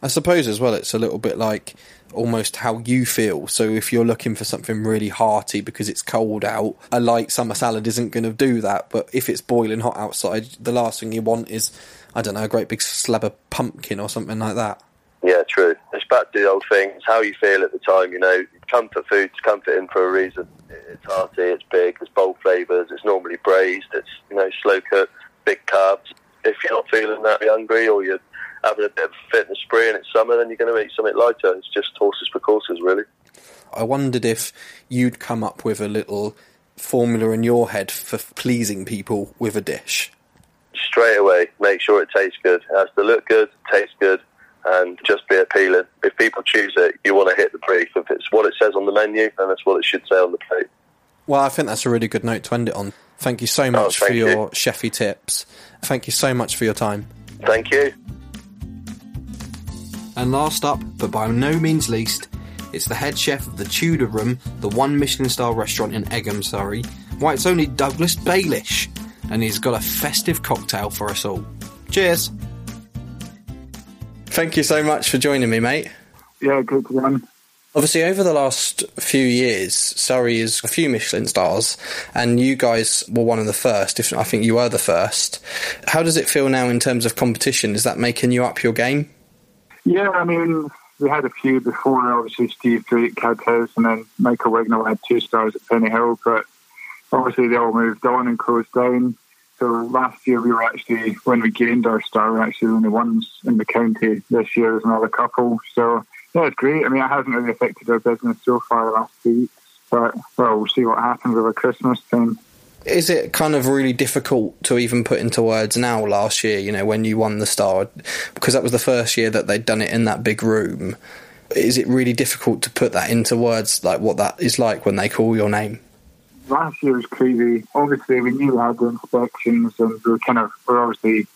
I suppose as well, it's a little bit like almost how you feel. So if you're looking for something really hearty because it's cold out, a light summer salad isn't going to do that. But if it's boiling hot outside, the last thing you want is, I don't know, a great big slab of pumpkin or something like that. Yeah, true. It's back to the old thing. It's how you feel at the time. You know, comfort food's comforting for a reason. It's hearty, it's big, it's bold flavours, it's normally braised, it's you know slow cooked, big carbs. If you're not feeling that hungry or you're having a bit of fit fitness spree and it's summer, then you're going to eat something lighter. It's just horses for courses, really. I wondered if you'd come up with a little formula in your head for pleasing people with a dish. Straight away, make sure it tastes good. It has to look good, taste good, and just be appealing. If people choose it, you want to hit the brief. If it's what it says on the menu, then that's what it should say on the plate. Well, I think that's a really good note to end it on. Thank you so oh, much oh, for you. your chefy tips. Thank you so much for your time. Thank you. And last up, but by no means least, it's the head chef of the Tudor Room, the one Michelin star restaurant in Egham, Surrey. Why, it's only Douglas Balish, and he's got a festive cocktail for us all. Cheers! Thank you so much for joining me, mate. Yeah, good to be on. Obviously, over the last few years, Surrey is a few Michelin stars, and you guys were one of the first. If I think you were the first, how does it feel now in terms of competition? Is that making you up your game? Yeah, I mean, we had a few before. Obviously, Steve Drake had his, and then Michael Wignall had two stars at Pennyhill. But obviously, they all moved on and closed down. So last year, we were actually when we gained our star, we were actually the only ones in the county. This year, there's another couple. So yeah, it's great. I mean, it hasn't really affected our business so far the last two weeks. But well, we'll see what happens over Christmas time is it kind of really difficult to even put into words now last year you know when you won the star? Because that was the first year that they'd done it in that big room. Is it really difficult to put that into words like what that is like when they call your name? Last year was crazy. Obviously we knew we had the inspections and we were kind of we're obviously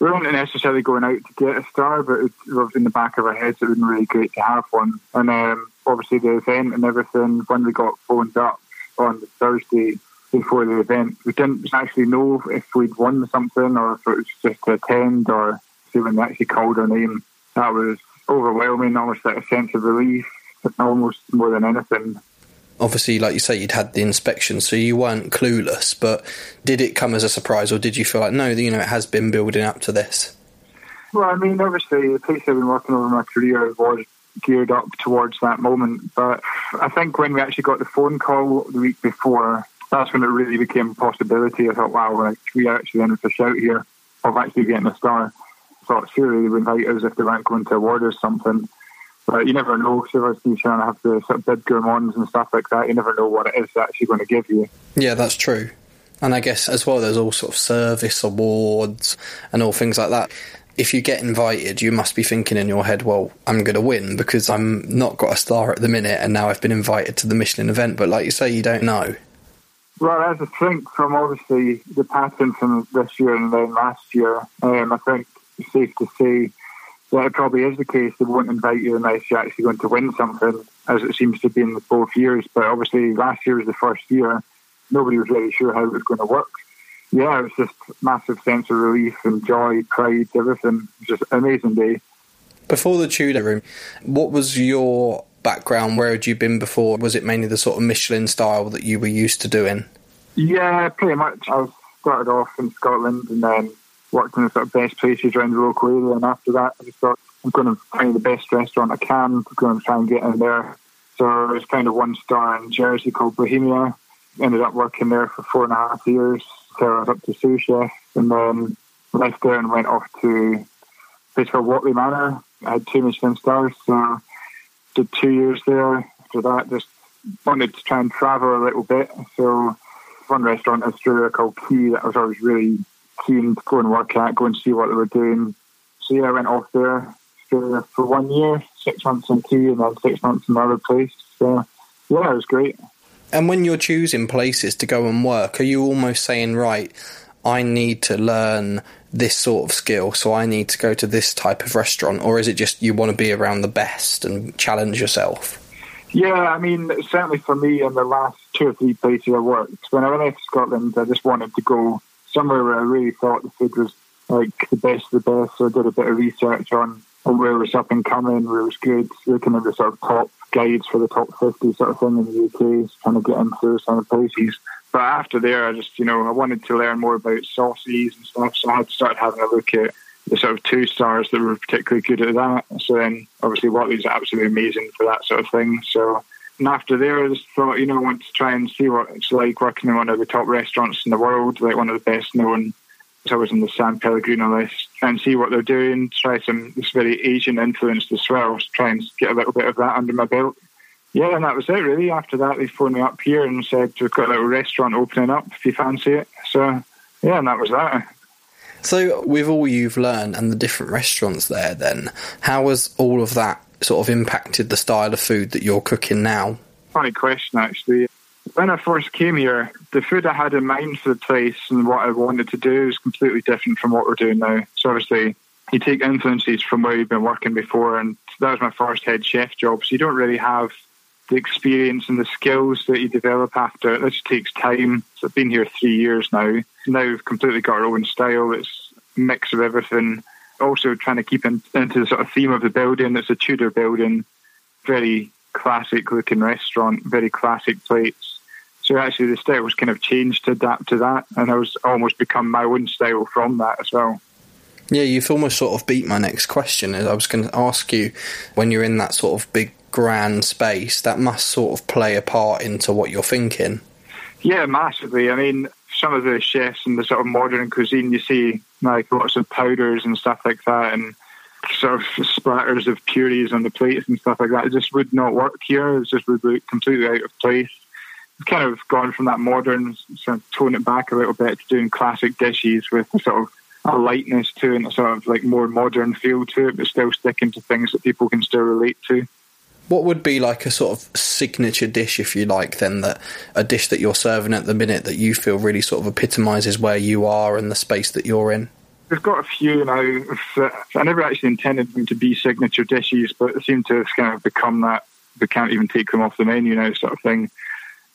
we weren't necessarily going out to get a star but it was in the back of our heads it would been really great to have one. And um, obviously the event and everything when we got phoned up on thursday before the event. We didn't actually know if we'd won something or if it was just to attend or see when they actually called our name. That was overwhelming, almost like a sense of relief, almost more than anything. Obviously, like you say, you'd had the inspection, so you weren't clueless. But did it come as a surprise, or did you feel like, no, you know, it has been building up to this? Well, I mean, obviously, the place I've been working over my career was geared up towards that moment. But I think when we actually got the phone call the week before, that's when it really became a possibility. I thought, wow, like, we actually in for a shout here of actually getting a star. I thought, surely they would invite us if they weren't going to award us something. But you never know. So as you trying to have the sort of Bib Gourmands and stuff like that, you never know what it is they're actually going to give you. Yeah, that's true. And I guess as well, there's all sort of service awards and all things like that. If you get invited, you must be thinking in your head, well, I'm going to win because I'm not got a star at the minute and now I've been invited to the Michelin event. But like you say, you don't know. Well, as a think from obviously the pattern from this year and then last year, um, I think it's safe to say that it probably is the case they won't invite you unless you're actually going to win something, as it seems to be in both years. But obviously, last year was the first year; nobody was really sure how it was going to work. Yeah, it was just massive sense of relief and joy, pride, everything. It was just an amazing day. Before the Tudor room, what was your background? Where had you been before? Was it mainly the sort of Michelin style that you were used to doing? Yeah, pretty much. I started off in Scotland and then worked in the sort of best places around the local area. And after that, I just thought, I'm going to find the best restaurant I can. I'm going to try and get in there. So it was kind of one star in Jersey called Bohemia. Ended up working there for four and a half years. So I was up to sous chef and then left there and went off to a place called Whatley Manor. I had two Michelin stars. So did two years there. After that, just wanted to try and travel a little bit. So one restaurant in Australia called Quay that I was always really keen to go and work at, go and see what they were doing. So yeah, I went off there, there for one year, six months in tea and then six months in another place. So, yeah, it was great. And when you're choosing places to go and work, are you almost saying, right, I need to learn this sort of skill, so I need to go to this type of restaurant? Or is it just you want to be around the best and challenge yourself? Yeah, I mean, certainly for me, in the last two or three places I worked, when I went to Scotland, I just wanted to go somewhere where I really thought the food was like the best of the best. So I did a bit of research on, where it was up and coming, where it was good, looking at the sort of top guides for the top 50 sort of thing in the UK, trying to get into some of the places. But after there, I just, you know, I wanted to learn more about sauces and stuff. So I had to start having a look at the sort of two stars that were particularly good at that. So then obviously Whatley's absolutely amazing for that sort of thing. So and after there, I just thought, you know, I want to try and see what it's like working in one of the top restaurants in the world, like one of the best known. So I was on the San Pellegrino list and see what they're doing. Try some this very Asian influenced as well. Try and get a little bit of that under my belt. Yeah, and that was it really. After that, they phoned me up here and said we've got a little restaurant opening up if you fancy it. So yeah, and that was that. So, with all you've learned and the different restaurants there, then, how has all of that sort of impacted the style of food that you're cooking now? Funny question, actually. When I first came here, the food I had in mind for the place and what I wanted to do is completely different from what we're doing now. So, obviously, you take influences from where you've been working before, and that was my first head chef job. So, you don't really have the experience and the skills that you develop after it. This takes time. So I've been here three years now. Now we've completely got our own style. It's a mix of everything. Also trying to keep in, into the sort of theme of the building. It's a Tudor building, very classic looking restaurant, very classic plates. So actually the style was kind of changed to adapt to that and I was almost become my own style from that as well. Yeah, you've almost sort of beat my next question. I was going to ask you when you're in that sort of big grand space, that must sort of play a part into what you're thinking. Yeah, massively. I mean, some of the chefs in the sort of modern cuisine, you see like lots of powders and stuff like that, and sort of splatters of purees on the plates and stuff like that. It just would not work here. It just would look completely out of place. It's kind of gone from that modern, sort of tone it back a little bit to doing classic dishes with sort of a lightness to it and a sort of like more modern feel to it, but still sticking to things that people can still relate to. What would be like a sort of signature dish, if you like, then that a dish that you're serving at the minute that you feel really sort of epitomises where you are and the space that you're in? We've got a few now. I never actually intended them to be signature dishes, but they seem to kind of become that. We can't even take them off the menu now, sort of thing.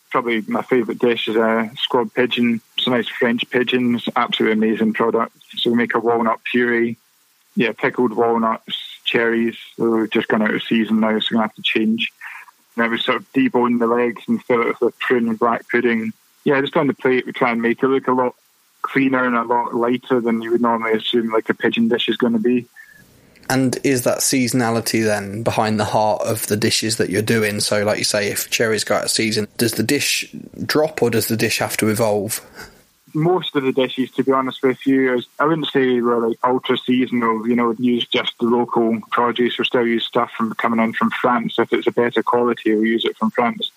Probably my favourite dish is a squab pigeon. A nice French pigeons, absolutely amazing product. So we make a walnut puree, yeah, pickled walnuts, cherries. We're just gone out of season now, so we're going to have to change. And then we sort of debone the legs and fill it with a prune and black pudding. Yeah, just on the plate, we try and make it look a lot cleaner and a lot lighter than you would normally assume like a pigeon dish is going to be. And is that seasonality then behind the heart of the dishes that you're doing? So, like you say, if cherries go out of season, does the dish drop or does the dish have to evolve? Most of the dishes, to be honest with you, is I wouldn't say we're like ultra seasonal. You know, use just the local produce. We still use stuff from coming in from France. If it's a better quality, we use it from France.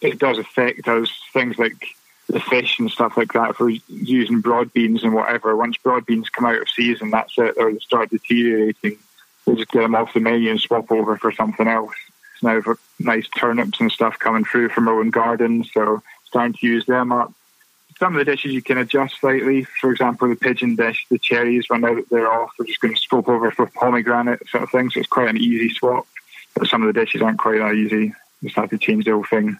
It does affect us. Things like the fish and stuff like that. We're using broad beans and whatever, once broad beans come out of season, that's it. They start deteriorating. We just get them off the menu and swap over for something else. Now, for nice turnips and stuff coming through from our own gardens, so starting to use them up some of the dishes you can adjust slightly. For example, the pigeon dish, the cherries run out, they're off. We're just going to swap over for pomegranate sort of thing. So it's quite an easy swap. But some of the dishes aren't quite that easy. Just have to change the whole thing.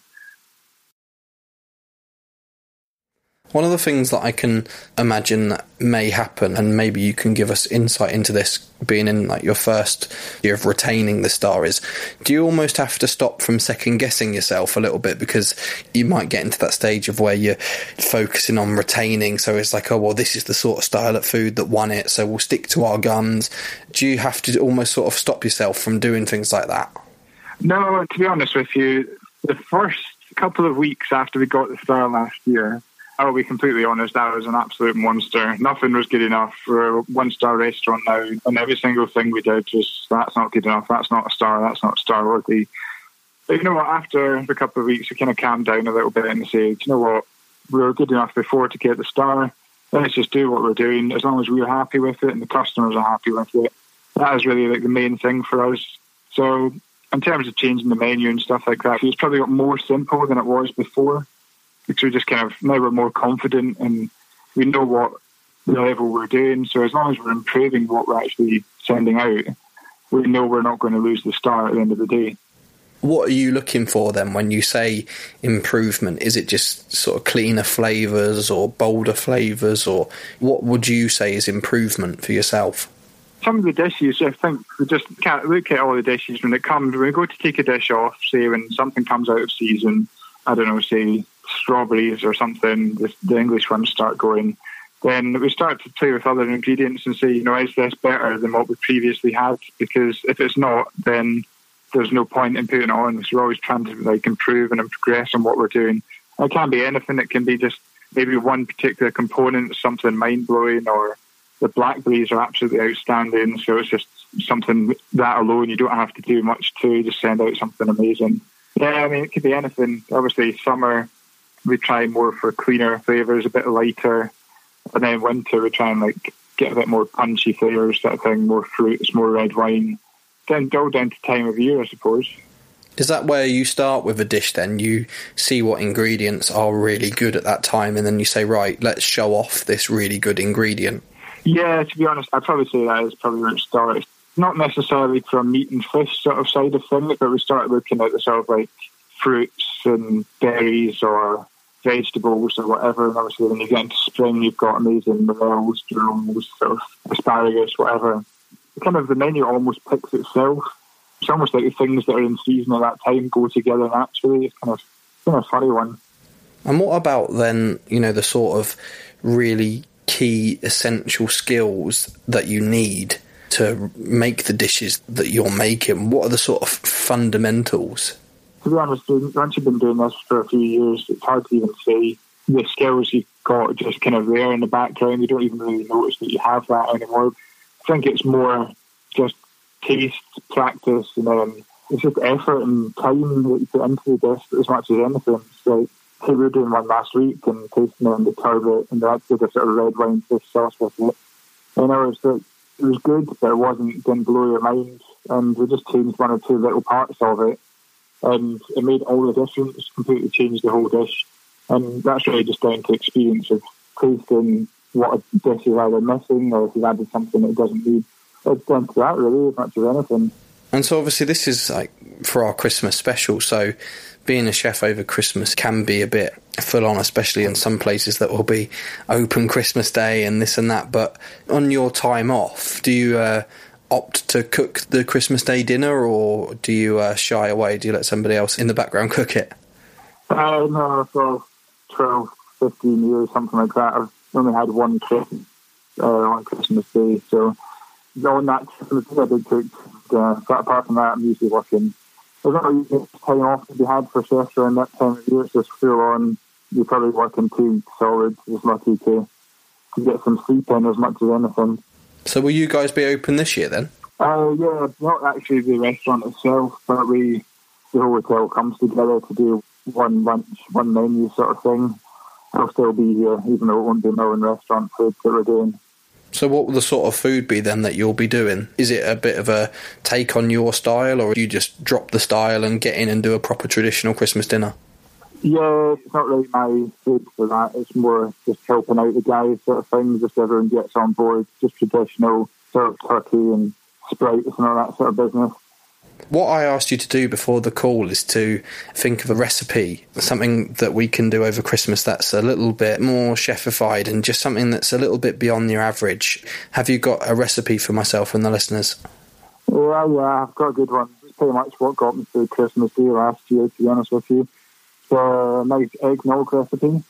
One of the things that I can imagine that may happen, and maybe you can give us insight into this, being in like your first year of retaining the star, is do you almost have to stop from second guessing yourself a little bit because you might get into that stage of where you're focusing on retaining. So it's like, oh well, this is the sort of style of food that won it, so we'll stick to our guns. Do you have to almost sort of stop yourself from doing things like that? No, to be honest with you, the first couple of weeks after we got the star last year I'll be completely honest, I was an absolute monster. Nothing was good enough for a one star restaurant now, and every single thing we did was that's not good enough, that's not a star, that's not star worthy. But you know what, after a couple of weeks, we kind of calmed down a little bit and said, you know what, we were good enough before to get the star. Let's just do what we're doing. As long as we're happy with it and the customers are happy with it, that is really like the main thing for us. So in terms of changing the menu and stuff like that, it's probably got more simple than it was before because we just kind of now we're more confident and we know what the level we're doing. So as long as we're improving what we're actually sending out, we know we're not going to lose the star at the end of the day. What are you looking for then when you say improvement? Is it just sort of cleaner flavours or bolder flavours, or what would you say is improvement for yourself? Some of the dishes, I think we just can't look at all the dishes when it comes. When we go to take a dish off, say when something comes out of season, I don't know, say strawberries or something, the, the English ones start going then we start to play with other ingredients and say, you know, is this better than what we previously had? Because if it's not, then there's no point in putting it on. So we're always trying to like improve and progress on what we're doing. It can be anything. It can be just maybe one particular component, something mind blowing, or the blackberries are absolutely outstanding. So it's just something that alone you don't have to do much to just send out something amazing. Yeah, I mean it could be anything. Obviously, summer we try more for cleaner flavors, a bit lighter, and then winter we try and like get a bit more punchy flavors, that thing, more fruits, more red wine then go down to time of year, I suppose. Is that where you start with a dish then? You see what ingredients are really good at that time and then you say, right, let's show off this really good ingredient? Yeah, to be honest, I'd probably say that is probably where it starts. Not necessarily from meat and fish sort of side of things, but we start looking at the sort of like fruits and berries or vegetables or whatever. And obviously, when you get into spring, you've got amazing morels, drums, sort of asparagus, whatever kind of the menu almost picks itself. It's almost like the things that are in season at that time go together naturally. It's kind of kind of funny one. And what about then? You know, the sort of really key essential skills that you need to make the dishes that you're making. What are the sort of fundamentals? To be honest, once you've been doing this for a few years, it's hard to even see the skills you've got just kind of there in the background. You don't even really notice that you have that anymore I think it's more just taste, practice, and then it's just effort and time that you put into the dish as much as anything. So, hey, we were doing one last week and tasting it in the turbot, and actually did a sort of red wine fish sauce with it. And I was like, it was good, but it wasn't didn't blow your mind. And we just changed one or two little parts of it, and it made all the difference. Completely changed the whole dish, and that's really just down to experience of tasting what a dish is either missing or if you've added something it doesn't need. It's down to that really as much as anything. And so obviously this is like for our Christmas special, so being a chef over Christmas can be a bit full on, especially in some places that will be open Christmas Day and this and that. But on your time off, do you uh, opt to cook the Christmas Day dinner or do you uh, shy away? Do you let somebody else in the background cook it? Uh, no, for 12, 15 years, something like that. I've only had one trip uh, on Christmas Day. So on that Christmas Day, I did cook. Uh, but apart from that, I'm usually working. There's not really time off to be had for chefs around that time of year. It's just full on. You're probably working two solid. Just lucky to to get some sleep in as much as anything. So will you guys be open this year then? Uh, yeah, not actually the restaurant itself, but we the whole hotel comes together to do one lunch, one menu sort of thing. I'll still be here, even though it won't be my own restaurant food that we're doing. So, what will the sort of food be then that you'll be doing? Is it a bit of a take on your style, or do you just drop the style and get in and do a proper traditional Christmas dinner? Yeah, it's not really my food for that. It's more just helping out the guys, sort of thing. Just everyone gets on board, just traditional sort of turkey and sprites and all that sort of business. What I asked you to do before the call is to think of a recipe, something that we can do over Christmas that's a little bit more chefified and just something that's a little bit beyond your average. Have you got a recipe for myself and the listeners? Yeah, yeah, I've got a good one. It's pretty much what got me through Christmas Day last year, to be honest with you. A nice eggnog recipe.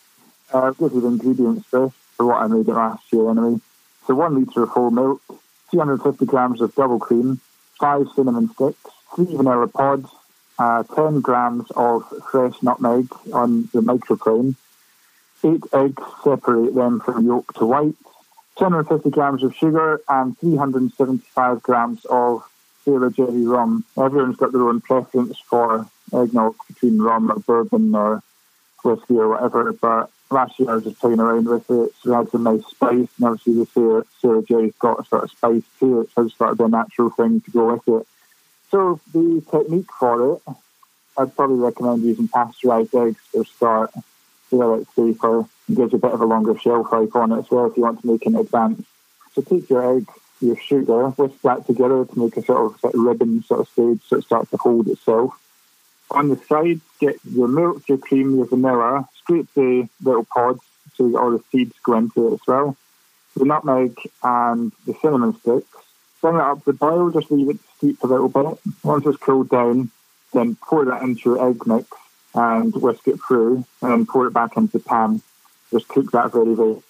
Uh, got the ingredients first for what I made it last year anyway. So one litre of whole milk, 250 grams of double cream, five cinnamon sticks, three vanilla pods, uh, 10 grams of fresh nutmeg on the microplane, eight eggs, separate them from yolk to white, 250 grams of sugar, and 375 grams of Sailor Jerry rum. Everyone's got their own preference for eggnog between rum or bourbon or whiskey or whatever, but last year I was just playing around with it, so it had some nice spice, and obviously the Sarah, Sarah J's got a sort of spice to it, so I just thought it'd be a natural thing to go with it. So the technique for it, I'd probably recommend using pasteurised eggs for start. They're like safer and gives a bit of a longer shelf life on it as well if you want to make an advance. So take your egg, your sugar, whisk that together to make a sort of, sort of ribbon sort of stage so it starts to hold itself. On the side, get your milk, your cream, your vanilla, scrape the little pods so that all the seeds go into it as well. The nutmeg and the cinnamon sticks. Bring it up the boil, just leave it steep a little bit. Once it's cooled down, then pour that into your egg mix and whisk it through, and then pour it back into the pan. Just cook that very, very.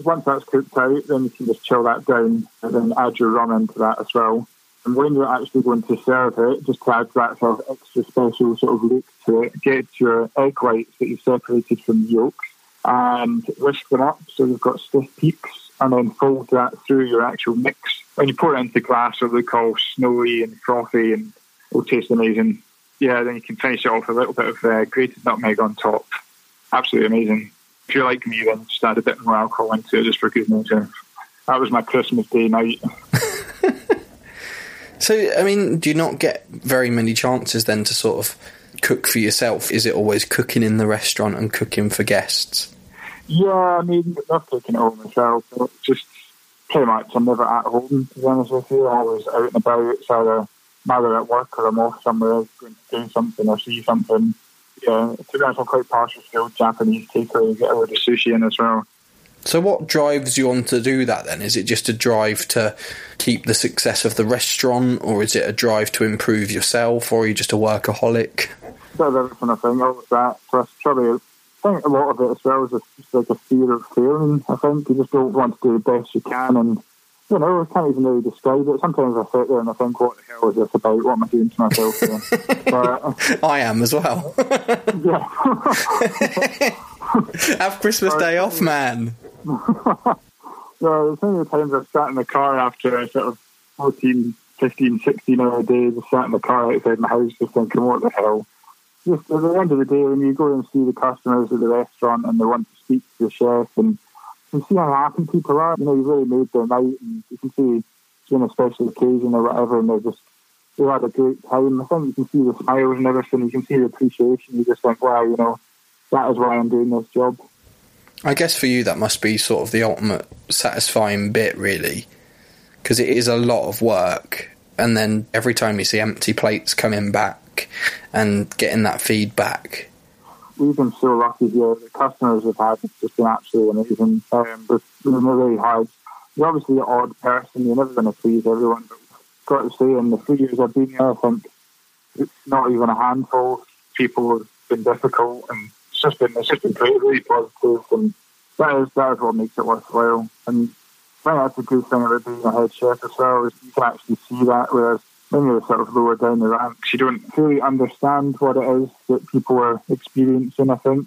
Once that's cooked out, then you can just chill that down and then add your rum into that as well. And when you're actually going to serve it, just to add that sort of extra special sort of look to it, get your egg whites that you've separated from the yolks and whisk them up so you've got stiff peaks, and then fold that through your actual mix. When you pour it into glass, it'll look all snowy and frothy and it'll taste amazing. Yeah, then you can finish it off with a little bit of uh, grated nutmeg on top. Absolutely amazing. If you're like me, then just add a bit more alcohol into it just for good measure. That was my Christmas day night. So, I mean, do you not get very many chances then to sort of cook for yourself? Is it always cooking in the restaurant and cooking for guests? Yeah, I mean, not cooking it home myself, just pretty much I'm never at home, to be honest with you. I'm always out and about. It's either, either at work or I'm off somewhere going to do something or see something. Yeah, to be honest, I'm quite partial to Japanese takeaway, get a load of sushi in as well. So, what drives you on to do that then? Is it just a drive to keep the success of the restaurant, or is it a drive to improve yourself, or are you just a workaholic? Of everything, I think, all of that. Plus, probably, I think a lot of it as well is just like a fear of failing. I think you just don't want to do the best you can, and you know, I can't even really describe it. Sometimes I sit there and I think, what the hell is this about? What am I doing to myself here? but, uh, I am as well. yeah. Have Christmas Day off, um, man. Yeah, there's many times I've sat in the car after a sort of 14, 15, 16 hour day, just sat in the car outside my house just thinking, what the hell? Just at the end of the day, when you go and see the customers at the restaurant and they want to speak to the chef and you see how happy people are, you know, you've really made their night and you can see it's been a special occasion or whatever and they're just, they had a great time. I think you can see the smiles and everything, you can see the appreciation. You just think, wow, you know, that is why I'm doing this job. I guess for you that must be sort of the ultimate satisfying bit, really, because it is a lot of work. And then every time you see empty plates coming back and getting that feedback. We've been so lucky here. The customers we've had it's just been absolutely amazing. Um, it's been really hard. You're obviously an odd person. You're never going to please everyone. But I've got to say, in the three years I've been here, I think it's not even a handful. People have been difficult and just been it's just been great, really positive, and that is that is what makes it worthwhile. And I think that's a good thing about being a head chef as well is you can actually see that. Whereas when you're sort of lower down the ranks, you don't fully understand what it is that people are experiencing. I think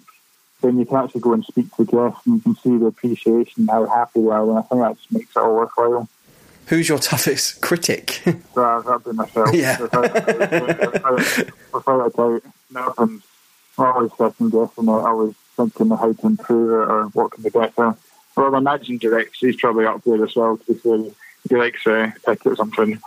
then you can actually go and speak to the guests and you can see the appreciation, how happy they are, and I think that just makes it all worthwhile. Who's your toughest critic? so be myself. Yeah. without, without, without a doubt, nothing's always second guessing it, always thinking how to improve it or what can be better. Well, I imagine Direct, he's probably up there as well, to be fair. Likes uh, pick at something.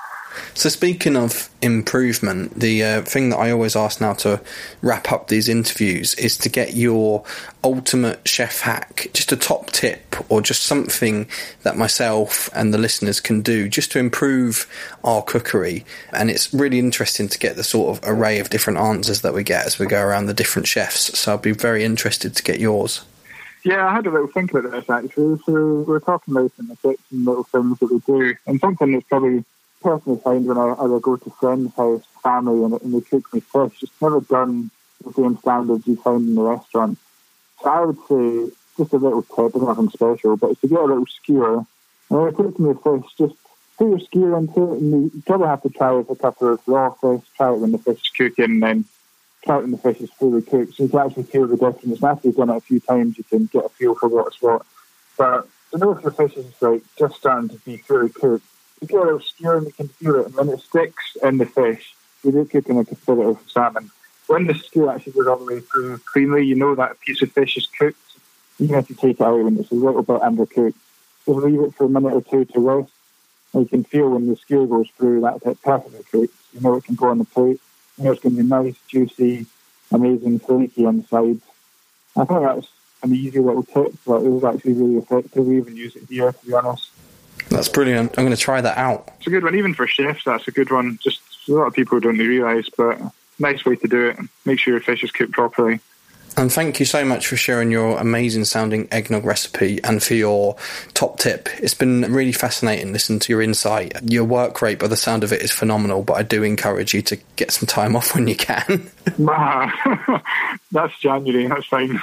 So, speaking of improvement, the uh, thing that I always ask now to wrap up these interviews is to get your ultimate chef hack, just a top tip or just something that myself and the listeners can do just to improve our cookery. And it's really interesting to get the sort of array of different answers that we get as we go around the different chefs. So, I'd be very interested to get yours. Yeah, I had a little think about this actually. So, we're talking about in the and little things that we do, and something that's probably personally find when I either go to friends' house, family, and, and they cook me fish, it's never done the same standards you find in the restaurant. So I would say just a little tip, nothing special, but if you get a little skewer, and when you're cooking your fish, just put your skewer into it, and you probably have to try it with a couple of raw fish, try it when the fish is cooking, and then try it when the fish is fully cooked, so you can actually feel the difference. And after you've done it a few times, you can get a feel for what's what. But to know if your fish is like just starting to be fully cooked, you a little skewer and you can feel it, and when it sticks in the fish, you're cooking like a fillet of salmon. When the skewer actually goes all the way through cleanly, you know that a piece of fish is cooked. even if you take it out when it's a little bit undercooked, just leave it for a minute or two to roast. And you can feel when the skewer goes through that it's perfectly cooked. You know it can go on the plate. You know it's going to be nice, juicy, amazing, flaky on the sides. I think that's an easy little tip, but it was actually really effective. We even use it here, to be honest. That's brilliant. I'm going to try that out. It's a good one, even for chefs. That's a good one. Just a lot of people don't realise, but nice way to do it. Make sure your fish is cooked properly. And thank you so much for sharing your amazing sounding eggnog recipe and for your top tip. It's been really fascinating listening to your insight. Your work rate, by the sound of it, is phenomenal, but I do encourage you to get some time off when you can. That's January, that's fine.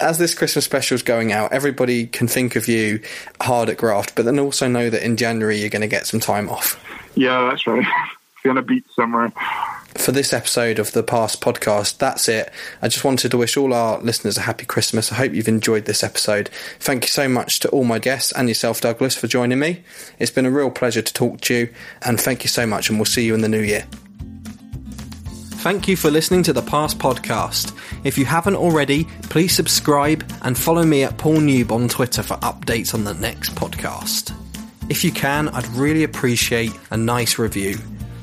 As this Christmas special is going out, everybody can think of you hard at graft, but then also know that in January you're going to get some time off. Yeah, that's right. Feeling a beat somewhere for this episode of the Pass podcast, that's it. I just wanted to wish all our listeners a happy Christmas. I hope you've enjoyed this episode. Thank you so much to all my guests and yourself, Douglas, for joining me. It's been a real pleasure to talk to you, and thank you so much, and we'll see you in the new year. Thank you for listening to the Pass podcast. If you haven't already, please subscribe and follow me at Paul Newb on Twitter for updates on the next podcast. If you can, I'd really appreciate a nice review.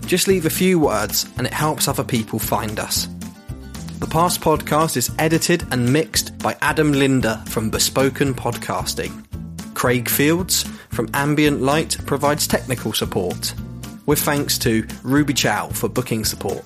Just leave a few words and it helps other people find us. The Pass podcast is edited and mixed by Adam Linder from Bespoken Podcasting. Craig Fields from Ambient Light provides technical support. With thanks to Ruby Chow for booking support.